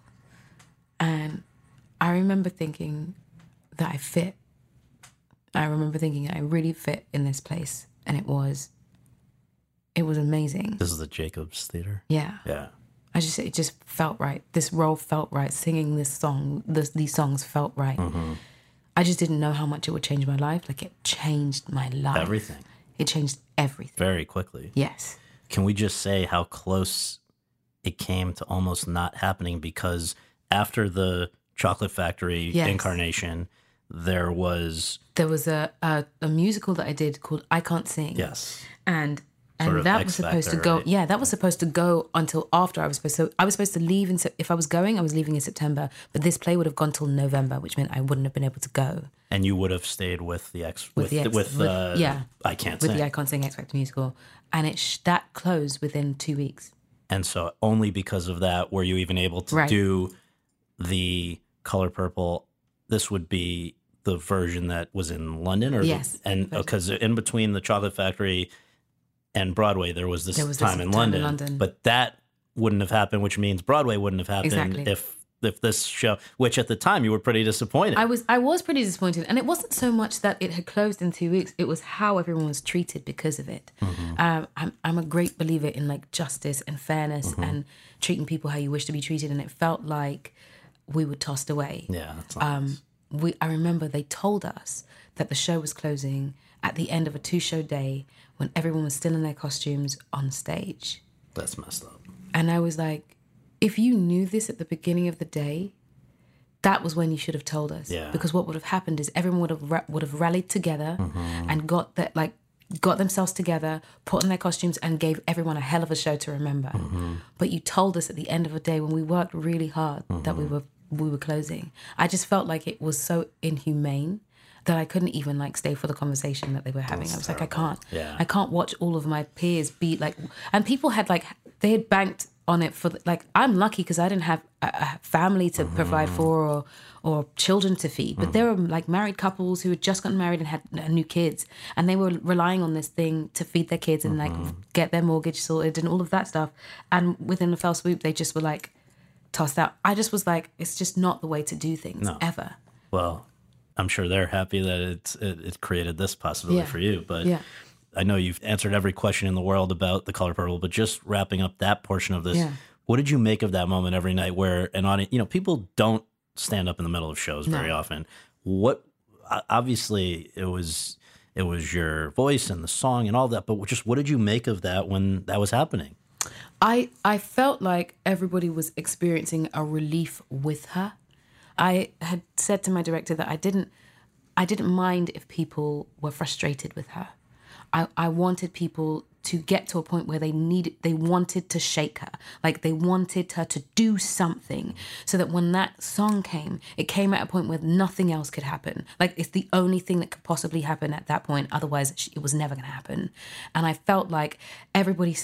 And I remember thinking that I fit. I remember thinking I really fit in this place. And it was, it was amazing. This is the Jacobs Theater. Yeah. Yeah. I just, it just felt right. This role felt right. Singing this song, this, these songs felt right. I just didn't know how much it would change my life. Like it changed my life. Everything. It changed everything. Very quickly. Yes. Can we just say how close it came to almost not happening because after the Chocolate Factory Yes. incarnation, there was There was a, a, a musical that I did called I Can't Sing. yes, and and that was supposed to go right? yeah that was supposed to go until after i was supposed to i was supposed to leave in if i was going i was leaving in september but this play would have gone till november which meant i wouldn't have been able to go and you would have stayed with the X with With the X- with, with- uh, yeah. I can't with sing, the i can't sing x factor musical and it sh- that closed within two weeks and so only because of that were you even able to Right. do the Color Purple. This would be the version that was in London, or Yes, and because in between the Chocolate Factory and Broadway, there was this There was this time, in, time in London, London. but that wouldn't have happened, which means Broadway wouldn't have happened Exactly. if if this show, which at the time you were pretty disappointed. i was i was pretty disappointed. And it wasn't so much that it had closed in two weeks it was how everyone was treated because of it. Um, I'm, I'm a great believer in like justice and fairness and treating people how you wish to be treated. And it felt like we were tossed away. Yeah, um, we I remember they told us that the show was closing at the end of a two-show day when everyone was still in their costumes on stage. that's messed up. And I was like, if you knew this at the beginning of the day, that was when you should have told us. Yeah. Because what would have happened is everyone would have ra- would have rallied together mm-hmm. and got that like got themselves together, put on their costumes, and gave everyone a hell of a show to remember. Mm-hmm. But you told us at the end of the day when we worked really hard that we mm-hmm. were we were closing. I just felt like it was so inhumane that I couldn't even like stay for the conversation that they were having. I was like, I can't. Yeah. I can't watch all of my peers be like, and people had like they had banked on it for the- like I'm lucky because I didn't have a, family to provide mm. for or or children to feed, but mm. there were like married couples who had just gotten married and had new kids, and they were relying on this thing to feed their kids and like mm-hmm. get their mortgage sorted and all of that stuff, and within a fell swoop they just were like tossed out. I just was like, it's just not the way to do things No. ever. Well, I'm sure they're happy that it's it, it created this possibility Yeah. for you, but Yeah. I know you've answered every question in the world about the color purple, but just wrapping up that portion of this, Yeah. what did you make of that moment every night where an audience, you know, people don't stand up in the middle of shows very often. What obviously it was it was your voice and the song and all that, but just what did you make of that when that was happening? I I felt like everybody was experiencing a relief with her. I had said to my director that I didn't I didn't mind if people were frustrated with her. I, I wanted people to get to a point where they needed they wanted to shake her. Like they wanted her to do something so that when that song came, it came at a point where nothing else could happen. Like it's the only thing that could possibly happen at that point. Otherwise, it was never going to happen. And I felt like everybody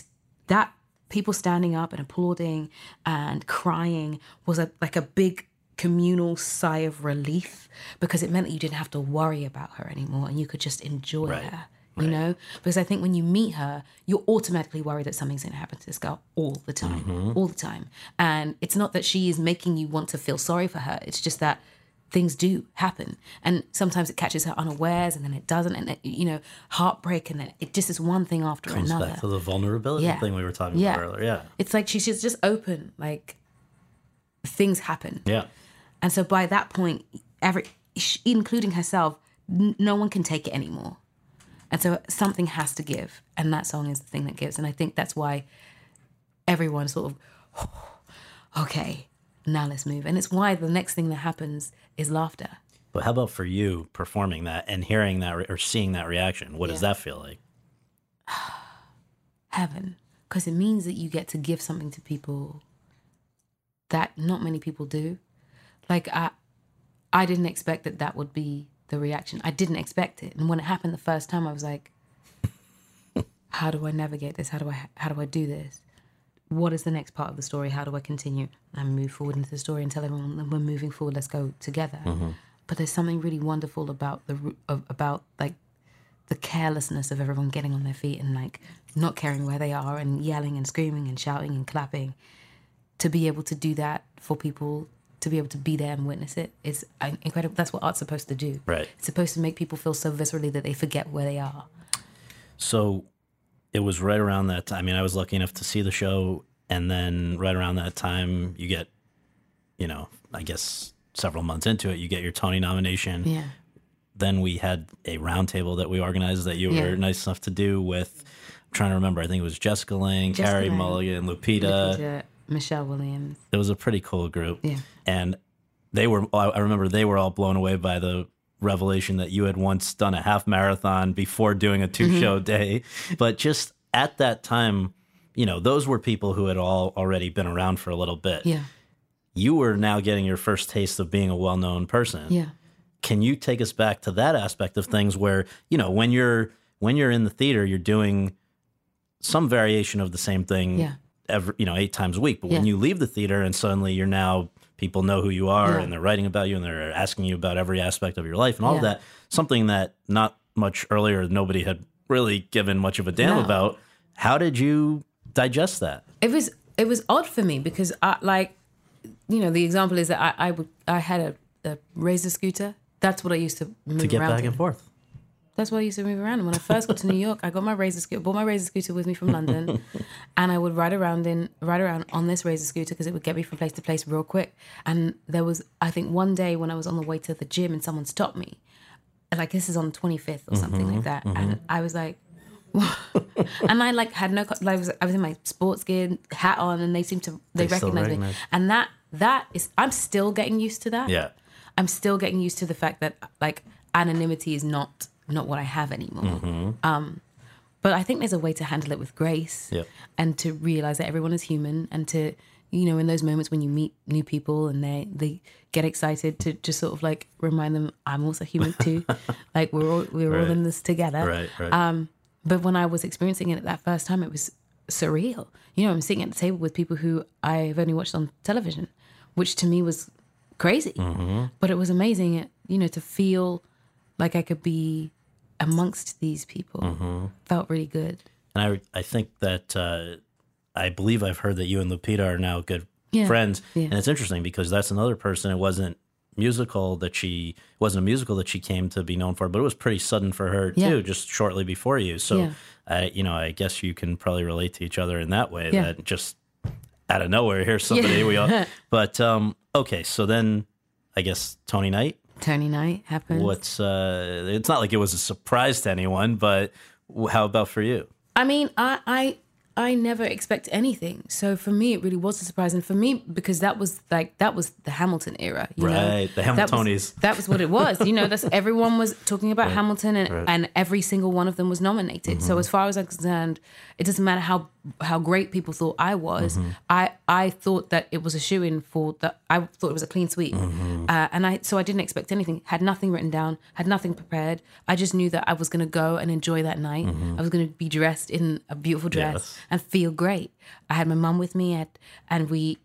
that people standing up and applauding and crying was a like a big communal sigh of relief because it meant that you didn't have to worry about her anymore and you could just enjoy Right. her you know? Because I think when you meet her, you're automatically worried that something's going to happen to this girl all the time, Mm-hmm. all the time. And it's not that she is making you want to feel sorry for her. It's just that things do happen, and sometimes it catches her unawares, and then it doesn't, and it, you know, heartbreak, and then it just is one thing after Comes another. back to the vulnerability Yeah. thing we were talking Yeah. about earlier. Yeah. It's like she's just open, like things happen. Yeah. And so by that point, every, including herself, n- no one can take it anymore. And so something has to give. And that song is the thing that gives. And I think that's why everyone sort of, okay, now let's move. And it's why the next thing that happens is laughter. But how about for you performing that and hearing that re- or seeing that reaction? What does that feel like? Heaven. Because it means that you get to give something to people that not many people do. Like, I, I didn't expect that that would be the reaction. I didn't expect it. And when it happened the first time, I was like, how do I navigate this? How do I how do I do this? What is the next part of the story? How do I continue and move forward into the story and tell everyone that we're moving forward? Let's go together. Mm-hmm. But there's something really wonderful about the of, about like the carelessness of everyone getting on their feet and like not caring where they are and yelling and screaming and shouting and clapping. To be able to do that for people, to be able to be there and witness it is incredible. That's what art's supposed to do. Right. It's supposed to make people feel so viscerally that they forget where they are. So it was right around that time. I mean, I was lucky enough to see the show, and then right around that time, you get, you know, I guess several months into it, you get your Tony nomination. Yeah. Then we had a roundtable that we organized that you Yeah. were nice enough to do with. I'm trying to remember. I think it was Jessica Lange, Jessica Carey Lange, Mulligan, Lupita. Lupita, Michelle Williams. It was a pretty cool group. Yeah. And they were, I remember they were all blown away by the revelation that you had once done a half marathon before doing a 2 Mm-hmm. show day. But just at that time, you know, those were people who had all already been around for a little bit. Yeah. You were now getting your first taste of being a well known person. Yeah. Can you take us back to that aspect of things where, you know, when you're when you're in the theater, you're doing some variation of the same thing Yeah. Every you know eight times a week but when you leave the theater and suddenly you're now people know who you are Yeah. and they're writing about you and they're asking you about every aspect of your life and all of that something that not much earlier nobody had really given much of a damn No. about how did you digest that It was it was odd for me because I like you know the example is that I I, would, I had a, a razor scooter. That's what I used to move to get around back in. and forth That's why I used to move around. When I first got to New York, I got my razor scooter, bought my razor scooter with me from London, and I would ride around in ride around on this razor scooter because it would get me from place to place real quick. And there was, I think, one day when I was on the way to the gym and someone stopped me, like this is on the twenty fifth or something Mm-hmm, like that, and I was like. and I like had no like I was, I was in my sports gear hat on and they seemed to they, They recognized me. and that that is I'm still getting used to that. Yeah. I'm still getting used to the fact that like anonymity is not not what I have anymore. Um, but I think there's a way to handle it with grace Yep. and to realize that everyone is human and to you know in those moments when you meet new people and they they get excited to just sort of like remind them I'm also human too. like we're all we're all Right. in this together. right right Um, but when I was experiencing it that first time, it was surreal. You know, I'm sitting at the table with people who I've only watched on television, which to me was crazy. But it was amazing, you know, to feel like I could be amongst these people. Felt really good. and i i think that uh i believe i've heard that you and lupita are now good Yeah. friends Yeah. and it's interesting because that's another person it wasn't musical that she it wasn't a musical that she came to be known for but it was pretty sudden for her Yeah. too just shortly before you so i you know i guess you can probably relate to each other in that way that just out of nowhere here's somebody we all but um okay so then i guess tony knight Tony night happened. what's uh it's not like it was a surprise to anyone but how about for you I mean, I, I I never expect anything. So for me, it really was a surprise, and for me, because that was like that was the Hamilton era, you know? Right, the That was- Hamiltonies. That was, what it was. You know, that's everyone was talking about Hamilton, and and every single one of them was nominated. Mm-hmm. So as far as I'm concerned, it doesn't matter how how great people thought I was. Mm-hmm. I I thought that it was a shoe in for that. I thought it was a clean sweep, Mm-hmm. uh, and I so I didn't expect anything. Had nothing written down. Had nothing prepared. I just knew that I was going to go and enjoy that night. I was going to be dressed in a beautiful dress Mm-hmm. Yes. And feel great. I had my mum with me, at, and we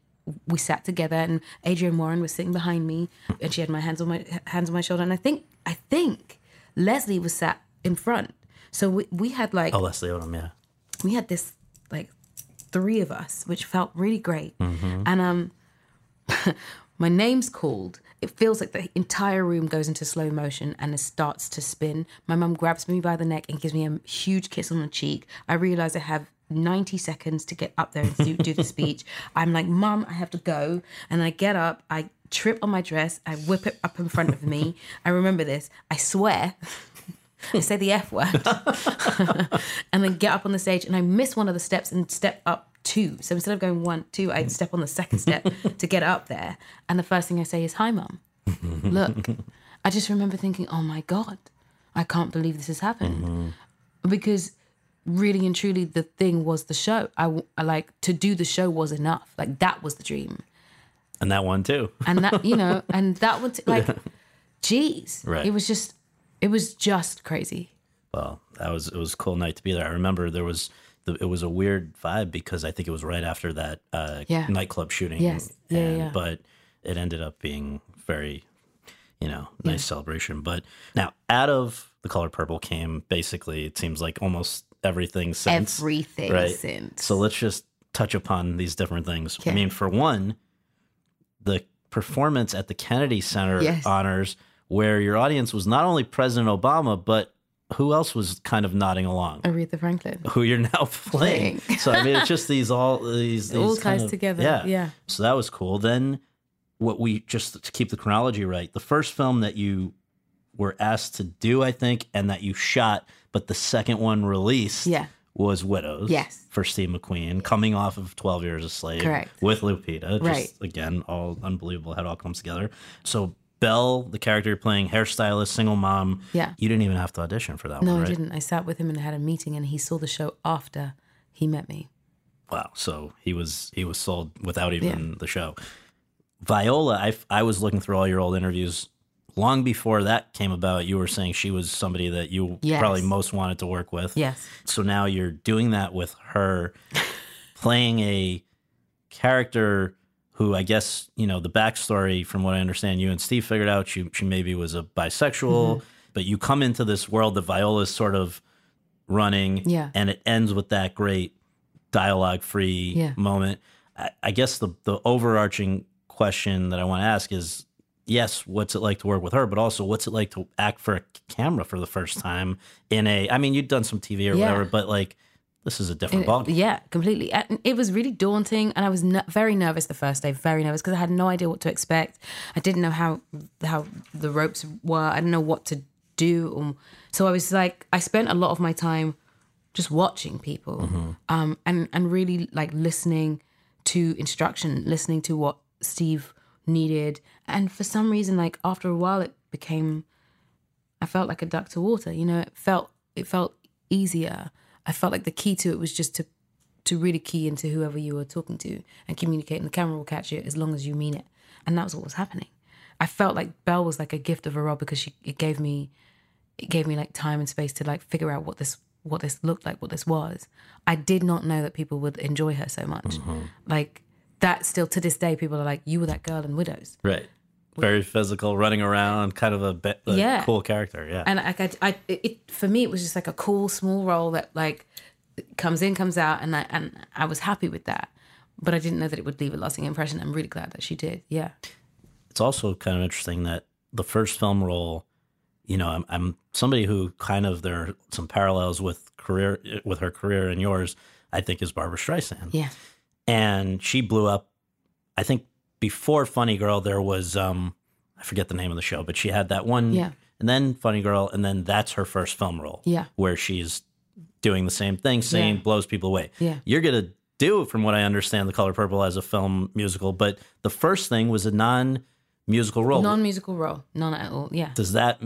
we sat together, and Adrienne Warren was sitting behind me, and she had my hands on my hands on my shoulder, and I think I think Leslie was sat in front. So we we had like Oh, Leslie Odom, yeah. we had this like three of us, which felt really great. And um, my name's called. It feels like the entire room goes into slow motion and it starts to spin. My mum grabs me by the neck and gives me a huge kiss on the cheek. I realize I have 90 seconds to get up there and do, do the speech. I'm like, Mum, I have to go. And I get up, I trip on my dress, I whip it up in front of me. I remember this. I swear. I say the F word and then get up on the stage and I miss one of the steps and step up two. So instead of going one, two, I step on the second step to get up there. And the first thing I say is, Hi, mum. Look. I just remember thinking, Oh my God, I can't believe this has happened. Mm-hmm. Because really and truly, the thing was the show. I like to do the show was enough. Like that was the dream. And that one too. And that, you know, and that was like, jeez Right. It was just, it was just crazy. Well, that was it was a cool night to be there. I remember there was the, it was a weird vibe because I think it was right after that uh, Yeah. nightclub shooting. Yes. Yeah, and- yeah. But it ended up being very, you know, nice celebration. But now out of the color purple came basically it seems like almost everything since. Everything right? since. So let's just touch upon these different things. I mean, for one, the performance at the Kennedy Center Yes. honors, where your audience was not only President Obama, but who else was kind of nodding along? Aretha Franklin. Who you're now playing. Playing. so I mean, it's just these all these, all these kind ties of- together, Yeah, yeah. So that was cool. Then, what we just to keep the chronology right, the first film that you were asked to do, I think, and that you shot, but the second one released, Yeah. was Widows. Yes. For Steve McQueen, coming off of 12 Years a Slave. Correct. With Lupita. Just, Right. Again, all unbelievable how it all comes together. So, Belle, the character you're playing, hairstylist, single mom. Yeah. You didn't even have to audition for that No, one, right? I didn't. I sat with him and had a meeting, and he saw the show after he met me. Wow. So he was he was sold without even the show. Viola, I, I was looking through all your old interviews. Long before that came about, you were saying she was somebody that you Yes. probably most wanted to work with. Yes. So now you're doing that with her, playing a character who I guess you know the backstory. From what I understand, you and Steve figured out she she maybe was a bisexual, Mm-hmm. but you come into this world that Viola's sort of running, Yeah. and it ends with that great dialogue free Yeah. moment. I, I guess the the overarching question that I want to ask is. Yes, what's it like to work with her, but also what's it like to act for a camera for the first time in a I mean, you'd done some TV or Yeah. whatever, but like this is a different ballgame. yeah, completely. And It was really daunting, and I was ner- very nervous the first day. Very nervous because I had no idea what to expect. I didn't know how how the ropes were. I didn't know what to do. Um, So I was like, I spent a lot of my time just watching people, um, and and really like listening to instruction, listening to what Steve needed. And for some reason, like after a while, it became I felt like a duck to water. You know, it felt it felt easier. I felt like the key to it was just to to really key into whoever you were talking to and communicate, and the camera will catch it as long as you mean it. And that was what was happening. I felt like Belle was like a gift of a role because she it gave me it gave me like time and space to like figure out what this what this looked like, what this was. I did not know that people would enjoy her so much. Uh-huh. Like that still to this day, people are like, You were that girl in Widows. Right. Very physical, running around, kind of a, be- a Yeah. cool character. Yeah. and like I, I it for me it was just like a cool small role that like comes in comes out and I and I was happy with that but I didn't know that it would leave a lasting impression I'm really glad that she did yeah it's also kind of interesting that the first film role, you know, I'm, I'm somebody who kind of there are some parallels with career with her career and yours. I think is Barbra Streisand. yeah and she blew up. I think before Funny Girl, there was um, I forget the name of the show, but she had that one, Yeah. and then Funny Girl, and then that's her first film role, Yeah. where she's doing the same thing, same Yeah. blows people away. Yeah. you're gonna do, from what I understand, The Color Purple as a film musical, but the first thing was a non-musical role. non-musical role none at all yeah Does that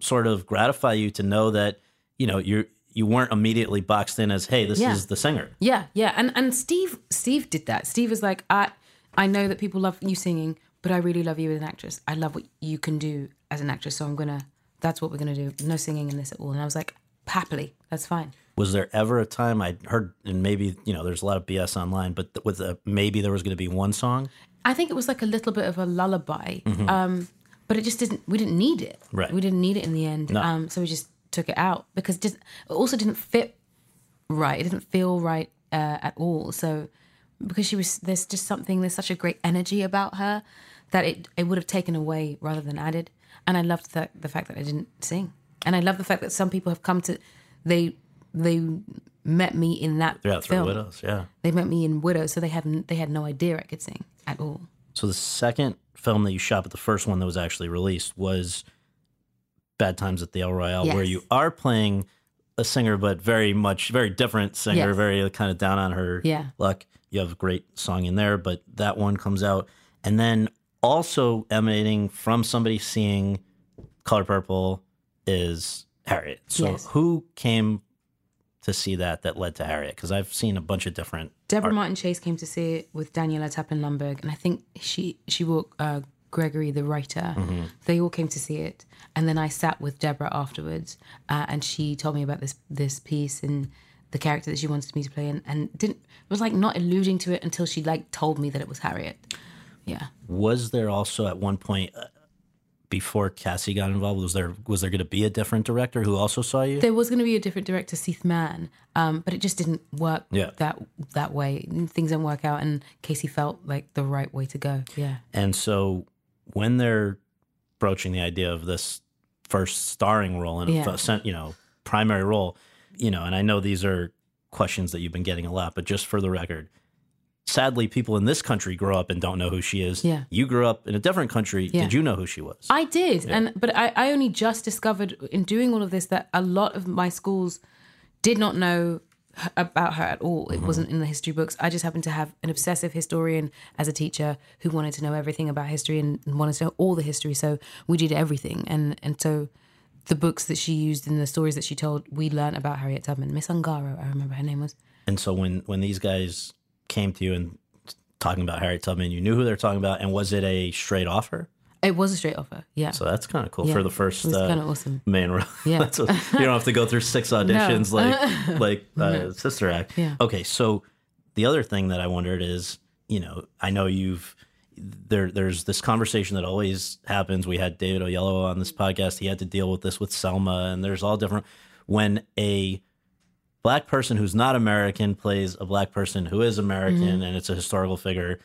sort of gratify you to know that you know you you weren't immediately boxed in as, hey, this Yeah. is the singer? yeah yeah and and Steve Steve did that Steve was like I I know that people love you singing but I really love you as an actress I love what you can do as an actress so I'm gonna that's what we're gonna do no singing in this at all and I was like happily that's fine was there ever a time I heard, and maybe you know, there's a lot of BS online, but with a, maybe there was going to be one song, I think it was like a little bit of a lullaby, um, but it just didn't. We didn't need it. Mm-hmm. Right. We didn't need it in the end. No. Um, so we just took it out because it, just, it also didn't fit right. It didn't feel right uh, at all. So because she was there's just something there's such a great energy about her that it it would have taken away rather than added. And I loved the the fact that I didn't sing. And I love the fact that some people have come to they they met me in that Yeah, through film. Widows. Yeah. They met me in Widow, so they had they had no idea I could sing at all. So the second film that you shot, but the first one that was actually released was Bad Times at the El Royale, where you are playing a singer, but very much very different singer, Yes. very kind of down on her Yeah. luck. You have a great song in there, but that one comes out, and then also emanating from somebody seeing Color Purple is Harriet. So Yes. who came to see that that led to Harriet? Because I've seen a bunch of different. Debra Martin Chase came to see it with Daniela Taplin Lundberg, and I think she she brought uh, Gregory, the writer. They all came to see it, and then I sat with Deborah afterwards, uh, and she told me about this this piece and the character that she wanted me to play, and, and didn't was like not alluding to it until she like told me that it was Harriet. Yeah, Was there also at one point uh, before Kasi got involved? Was there was there going to be a different director who also saw you? there was going to be a different director, Seith Mann, um, but it just didn't work Yeah. that that way. Things didn't work out, and Kasi felt like the right way to go. Yeah. And so when they're broaching the idea of this first starring role and Yeah. you know primary role, you know, and I know these are questions that you've been getting a lot, but just for the record, sadly, people in this country grow up and don't know who she is. Yeah. You grew up in a different country. Yeah. Did you know who she was? I did, and but I, I only just discovered in doing all of this that a lot of my schools did not know about her at all. It mm-hmm. wasn't in the history books. I just happened to have an obsessive historian as a teacher who wanted to know everything about history and wanted to know all the history. So we did everything, and and so the books that she used and the stories that she told, we learned about Harriet Tubman, Miss Ungaro. I remember her name was. And so when when these guys came to you and talking about Harriet Tubman, you knew who they're talking about, and was it a straight offer? It was a straight offer. Yeah. So that's kind of cool Yeah. for the first It uh, kinda awesome. main role. Yeah. What- you don't have to go through six auditions like like uh, Sister Act. Yeah. Okay, so the other thing that I wondered is, you know, I know you've there. There's this conversation that always happens. We had David Oyelowo on this podcast. He had to deal with this with Selma, and there's all different when a black person who's not American plays a black person who is American, Mm-hmm. and it's a historical figure.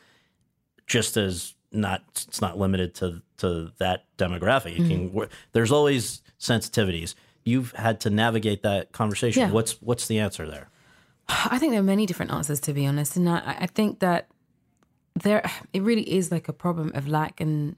Just as not, it's not limited to to that demographic. Mm-hmm. can, there's always sensitivities. You've had to navigate that conversation. Yeah. What's what's the answer there? I think there are many different answers to be honest, and I, I think that there it really is like a problem of lack, and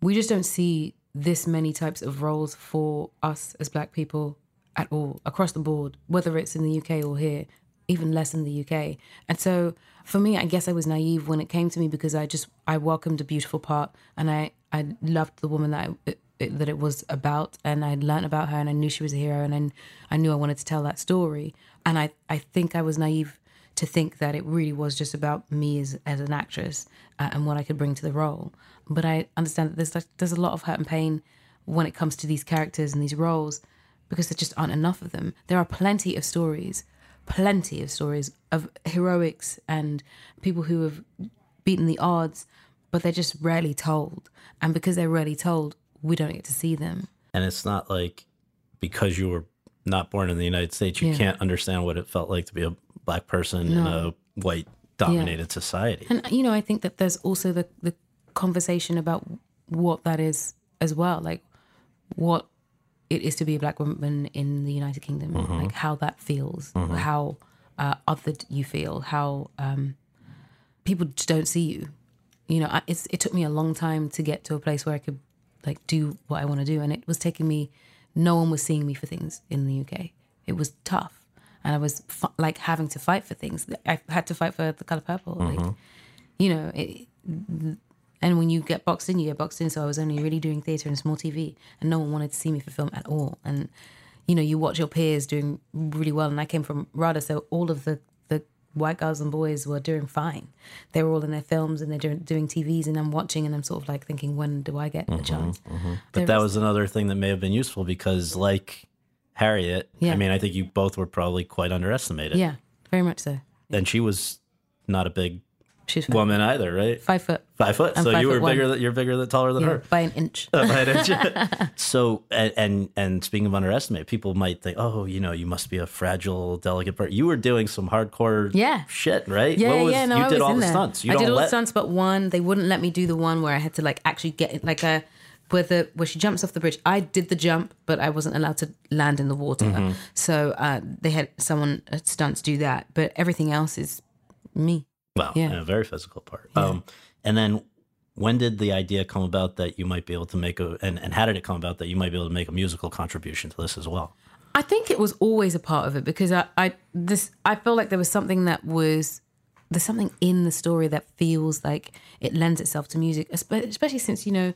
we just don't see this many types of roles for us as Black people at all across the board, whether it's in the UK or here, even less in the UK. And so for me, I guess I was naive when it came to me because I just I welcomed a beautiful part, and I I loved the woman that I, it, that it was about, and I'd learned about her, and I knew she was a hero, and I, I knew I wanted to tell that story, and I I think I was naive to think that it really was just about me as as an actress uh, and what I could bring to the role. But I understand that there's like, there's a lot of hurt and pain when it comes to these characters and these roles because there just aren't enough of them. There are plenty of stories, plenty of stories of heroics and people who have beaten the odds, but they're just rarely told. And because they're rarely told, we don't get to see them. And it's not like because you were not born in the United States, you Yeah. can't understand what it felt like to be a black person in a white dominated society. And you know, I think that there's also the the conversation about what that is as well, like what it is to be a black woman in the United Kingdom, like how that feels, how uh, othered you feel, how um, people don't see you. You know, I, it's it took me a long time to get to a place where I could like do what I want to do, and it was taking me. No one was seeing me for things in the UK. It was tough, and I was fi- like having to fight for things. I had to fight for the color purple. Like, you know, it, and when you get boxed in, you get boxed in. So I was only really doing theatre and small TV, and no one wanted to see me for film at all. And you know, you watch your peers doing really well, and I came from RADA, so all of the the white girls and boys were doing fine. They were all in their films and they're doing, doing TVs, and I'm watching, and I'm sort of like thinking, when do I get a mm-hmm, chance? Mm-hmm. But There that was another thing that may have been useful because, like Harriet, I mean, I think you both were probably quite underestimated. yeah, very much so. And she was not a big She's five, woman either, right? five foot. Five foot. I'm so five you were foot bigger. Than, you're bigger than taller than Yeah, her. by an inch. By an inch. so and, and and speaking of underestimate, people might think, oh, you know, you must be a fragile, delicate person. You were doing some hardcore Yeah. shit, right? Yeah, What was- yeah, no, you I did was all in the there. stunts. You I did all let, the stunts, but one they wouldn't let me do the one where I had to like actually get like a where the where she jumps off the bridge. I did the jump, but I wasn't allowed to land in the water. Mm-hmm. So uh, they had someone at stunts do that, but everything else is me. Wow, Yeah. a very physical part. Um, and then when did the idea come about that you might be able to make a and, and how did it come about that you might be able to make a musical contribution to this as well? I think it was always a part of it because I, I this I felt like there was something that was there's something in the story that feels like it lends itself to music, especially since you know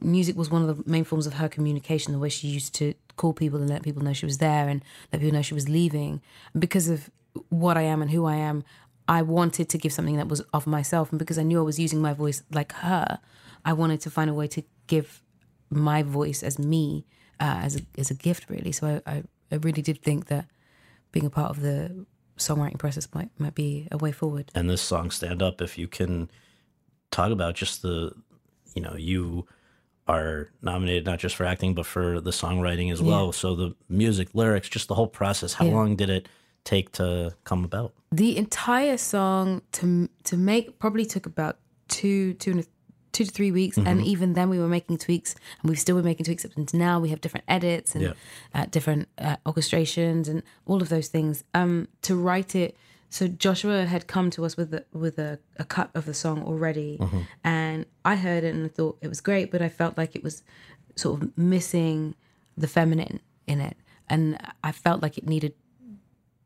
music was one of the main forms of her communication. The way she used to call people and let people know she was there and let people know she was leaving. Because of what I am and who I am, I wanted to give something that was of myself, and because I knew I was using my voice like her, I wanted to find a way to give my voice as me uh, as a, as a gift, really. So I, I, I really did think that being a part of the songwriting process might might be a way forward. and this song stand up if you can talk about just the you know you are nominated not just for acting but for the songwriting as well so the music lyrics just the whole process how Yeah. long did it take to come about The entire song to to make probably took about two two and a, two to three weeks, and even then we were making tweaks, and we've still been making tweaks up until now. We have different edits and Yeah. uh, different uh, orchestrations and all of those things. Um, to write it, so Joshua had come to us with a, with a, a cut of the song already, and I heard it and I thought it was great, but I felt like it was sort of missing the feminine in it, and I felt like it needed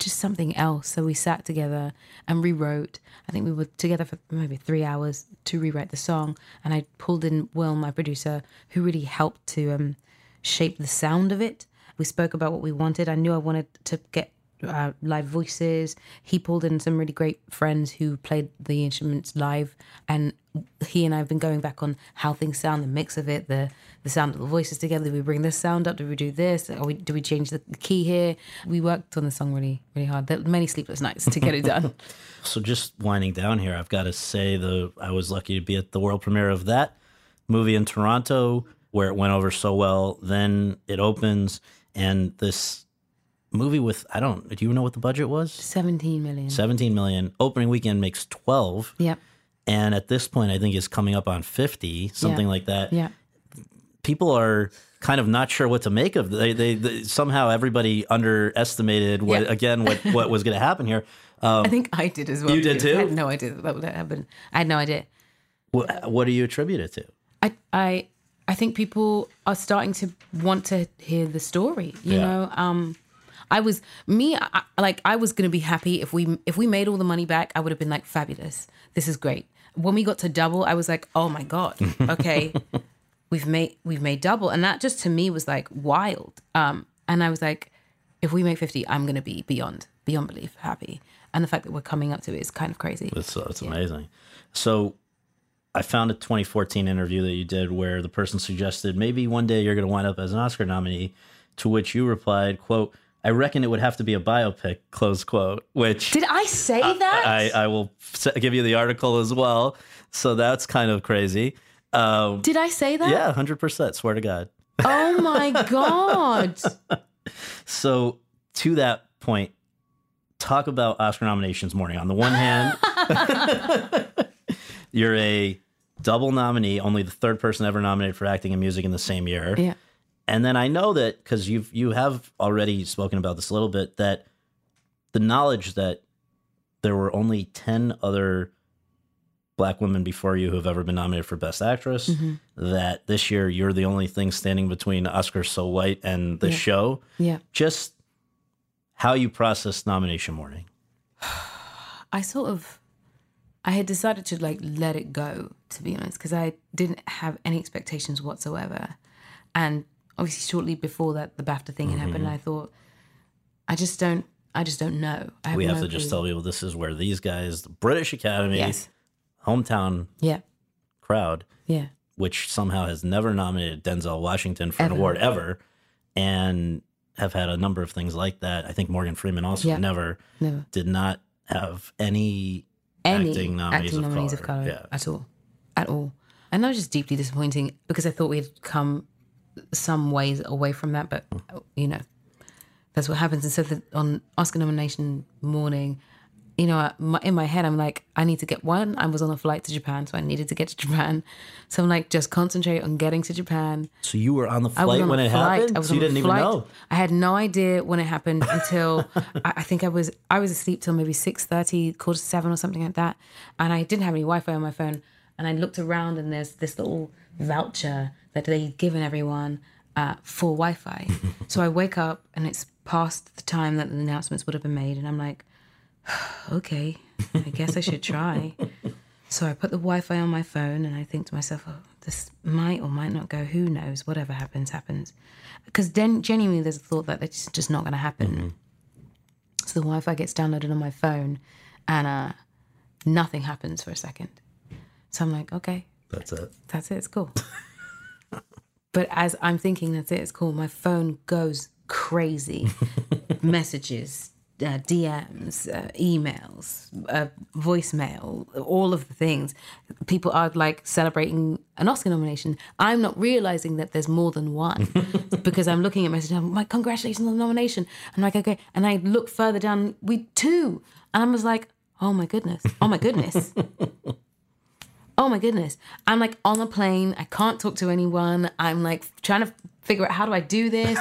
just something else. So we sat together and rewrote. I think we were together for maybe three hours to rewrite the song. And I pulled in Will, my producer, who really helped to um, shape the sound of it. We spoke about what we wanted. I knew I wanted to get uh, live voices. He pulled in some really great friends who played the instruments live, and he and I have been going back on how things sound, the mix of it, the the sound of the voices together. Do we bring this sound up? Do we do this? Or we, do we change the key here? We worked on the song really, really hard. There were many sleepless nights to get it done. so just winding down here i've got to say the i was lucky to be at the world premiere of that movie in toronto where it went over so well then it opens and this movie with i don't do you know what the budget was Seventeen million. 17 million opening weekend makes 12 Yep. And at this point i think is coming up on 50 something Yeah. like that Yeah. people are kind of not sure what to make of they, they, they somehow everybody underestimated what Yeah. again what what was going to happen here I think I did as well. You did because I had no idea that, that would happen. I had no idea. what, what do you attribute it to I I I think people are starting to want to hear the story. You Yeah. know, um, I was me I, like I was gonna be happy if we if we made all the money back. I would have been like fabulous. This is great. When we got to double, I was like, oh my god, okay, we've made we've made double, and that just to me was like wild. Um, and I was like, if we make fifty, I'm gonna be beyond beyond belief happy. And the fact that we're coming up to it is kind of crazy. It's it's amazing. So I found a 2014 interview that you did where the person suggested maybe one day you're going to wind up as an Oscar nominee, to which you replied, "quote I reckon it would have to be a biopic." Close quote. Which Did I say that? I I will give you the article as well. So that's kind of crazy. Um, Did I say that? yeah, hundred percent. Swear to God. Oh my god. So to that point, talk about Oscar nominations morning. On the one hand, you're a double nominee, only the third person ever nominated for acting and music in the same year. Yeah. And then I know that because you've you have already spoken about this a little bit that the knowledge that there were only ten other black women before you who have ever been nominated for Best Actress. Mm-hmm. That this year you're the only thing standing between Oscar So White and the Yeah. show. Yeah. Just how you process nomination morning. I sort of I had decided to like let it go, to be honest, because I didn't have any expectations whatsoever. And obviously shortly before that the BAFTA thing had happened, mm-hmm. I thought I just don't I just don't know. I We have no to just clue. tell people this is where these guys, the British Academy, Yes. hometown Yeah. crowd, Yeah. which somehow has never nominated Denzel Washington for an award ever, and have had a number of things like that. I think Morgan Freeman also Yeah. never Never. did not have any any acting nominees, acting of, nominees color. of color Yeah. at all, at all. And that was just deeply disappointing because I thought we had come some ways away from that, but you know, that's what happens. And so the, on Oscar nomination morning, you know, my, in my head, I'm like, I need to get one. I was on a flight to Japan, so I needed to get to Japan. So I'm like, just concentrate on getting to Japan. So you were on the flight on when it flight. happened. I was so you didn't even know. I had no idea when it happened until I, I think I was I was asleep till maybe six thirty, quarter to seven or something like that, and I didn't have any Wi-Fi on my phone. And I looked around, and there's this little voucher that they'd given everyone uh, for Wi-Fi. so I wake up, and it's past the time that the announcements would have been made, and I'm like, okay, I guess I should try. So I put the Wi-Fi on my phone, and I think to myself, "Oh, this might or might not go. Who knows? Whatever happens, happens." Because then, genuinely, there's a thought that it's just not going to happen. So the Wi-Fi gets downloaded on my phone, and uh, nothing happens for a second. So I'm like, okay, That's it. that's it. It's cool. but as I'm thinking that's it, it's cool. My phone goes crazy. Messages, uh, DMs, uh, emails, uh, voicemail, all of the things. People are like celebrating an Oscar nomination. I'm not realizing that there's more than one because I'm looking at messages. I'm like, congratulations on the nomination. I'm like, okay. And I look further down, we two. And I was like, oh my goodness. Oh my goodness. Oh my goodness. I'm like on a plane. I can't talk to anyone. I'm like trying to figure out how do I do this?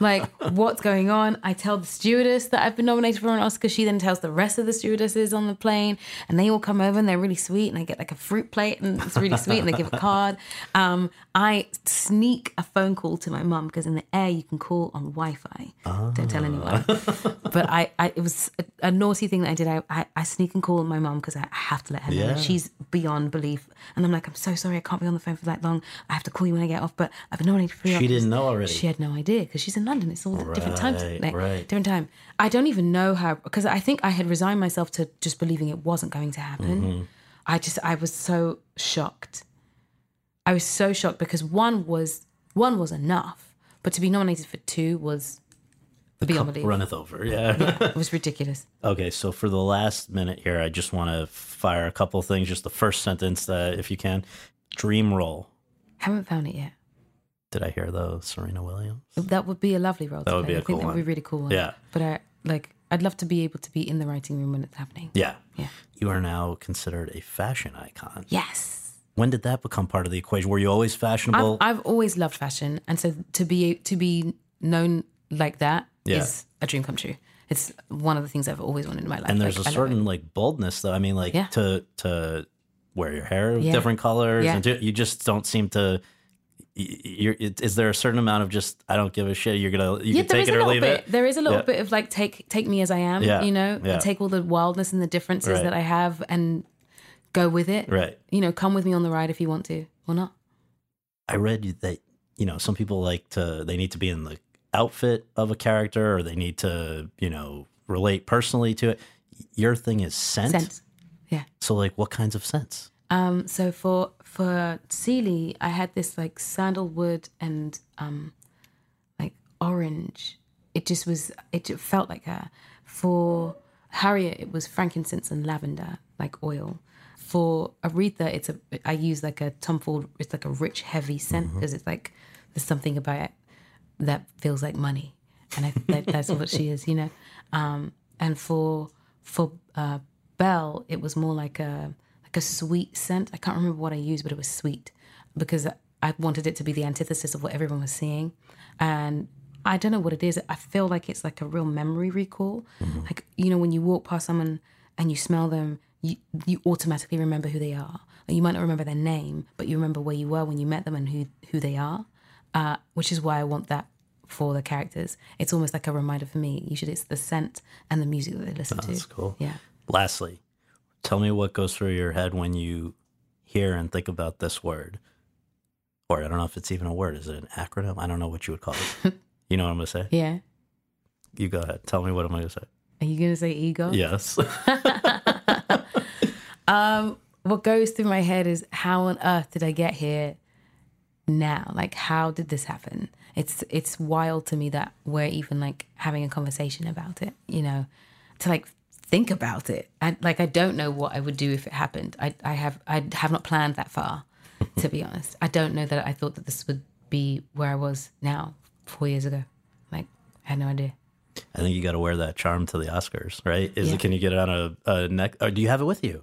Like, what's going on? I tell the stewardess that I've been nominated for an Oscar. She then tells the rest of the stewardesses on the plane, and they all come over and they're really sweet. And I get like a fruit plate, and it's really sweet. And they give a card. Um, I sneak a phone call to my mum because in the air you can call on Wi-Fi. Don't tell anyone. but I, I, it was a, a naughty thing that I did. I, I, I sneak and call my mum because I have to let her know. Yeah. She's beyond belief, and I'm like, I'm so sorry, I can't be on the phone for that long. I have to call you when I get off. But I've been nominated for. She didn't know already. She had no idea because she's in London. It's all different times, like, right. different time. I don't even know how because I think I had resigned myself to just believing it wasn't going to happen. Mm-hmm. I just I was so shocked. I was so shocked because one was one was enough, but to be nominated for two was the beyond belief. Runneth over. Yeah. It was ridiculous. okay. So for the last minute here, I just want to fire a couple of things. Just the first sentence, that if you can. Dream role. Haven't found it yet. Did I hear though? Serena Williams. That would be a lovely role. That to would play. be a I think cool that would be really cool one. Yeah. But I like. I'd love to be able to be in the writing room when it's happening. Yeah. Yeah. You are now considered a fashion icon. Yes. When did that become part of the equation? Were you always I've, fashionable? I've always loved fashion, and so to be to be known like that is Yeah. a dream come true. It's one of the things I've always wanted in my life. and there's Like, a I love it. certain like boldness though. I mean, like Yeah. to to wear your hair Yeah. different colors, and to, you just don't seem to. Y- You're, it- is there a certain amount of just I don't give a shit? You're gonna you yeah, can take it a or little leave bit. it. There is a little Yeah. bit of like take take me as I am. Yeah, You know, yeah. and take all the wildness and the differences Right. that I have and go with it. Right. You know, come with me on the ride if you want to or not. I read that you know some people like to they need to be in the outfit of a character or they need to you know relate personally to it. Your thing is scent. Sense. Yeah. So like, what kinds of scents? Um, so for for Celie, I had this like sandalwood and um, like orange. It just was. It just felt like her. For Harriet, it was frankincense and lavender, like oil. For Aretha, it's a. I use like a Tom Ford. It's like a rich, heavy scent because it's like there's something about it that feels like money, and I, that, that's what she is, you know. Um, and for for uh, Belle, it was more like a like a sweet scent. I can't remember what I used, but it was sweet because I wanted it to be the antithesis of what everyone was seeing, and I don't know what it is. I feel like it's like a real memory recall. Like you know, when you walk past someone and you smell them, you you automatically remember who they are. Like, you might not remember their name, but you remember where you were when you met them and who who they are. Uh, which is why I want that for the characters. It's almost like a reminder for me. Usually, it's the scent and the music that they listen to. That's cool. Yeah. Lastly, tell me what goes through your head when you hear and think about this word. Or I don't know if it's even a word. Is it an acronym? I don't know what you would call it. you know what I'm going to say? Yeah. You go ahead. Tell me what I'm going to say. Are you gonna say EGOT? Yes. Um, what goes through my head is how on earth did I get here now? Like how did this happen? It's it's wild to me that we're even like having a conversation about it, you know, to like think about it. I, like I don't know what I would do if it happened. I, I have I have not planned that far, to be honest. I don't know that I thought that this would be where I was now four years ago. Like I had no idea. I think you got to wear that charm to the Oscars, right? Is Yeah. it? Can you get it on a, a neck? Or do you have it with you?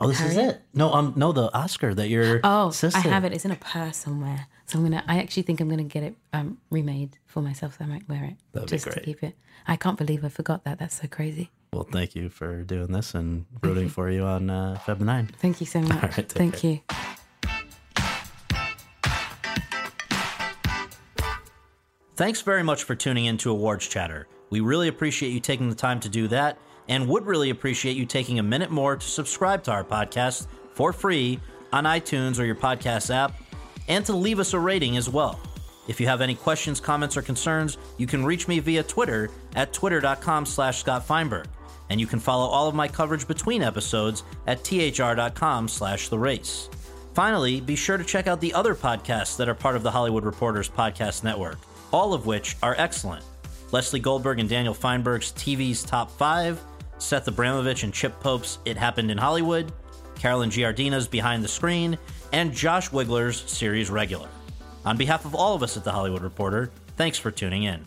Oh, this is it. No, um, no, the Oscar that your Oh, sister. I have it. It's in a purse somewhere. So I'm gonna. I actually think I'm gonna get it um, remade for myself. So I might wear it That'd be just to keep it. I can't believe I forgot that. That's so crazy. Well, thank you for doing this and rooting for you on uh, Feb 9. Thank you so much. right, Thank care. you. Thanks very much for tuning in to Awards Chatter. We really appreciate you taking the time to do that and would really appreciate you taking a minute more to subscribe to our podcast for free on iTunes or your podcast app and to leave us a rating as well. If you have any questions, comments, or concerns, you can reach me via Twitter at twitter.com slash Scott Feinberg. And you can follow all of my coverage between episodes at thr.com slash the race. Finally, be sure to check out the other podcasts that are part of the Hollywood Reporters Podcast Network, all of which are excellent. Lesley Goldberg and Daniel Feinberg's TV's Top 5, Seth Abramovich and Chip Pope's It Happened in Hollywood, Carolyn Giardina's Behind the Screen, and Josh Wigler's Series Regular. On behalf of all of us at The Hollywood Reporter, thanks for tuning in.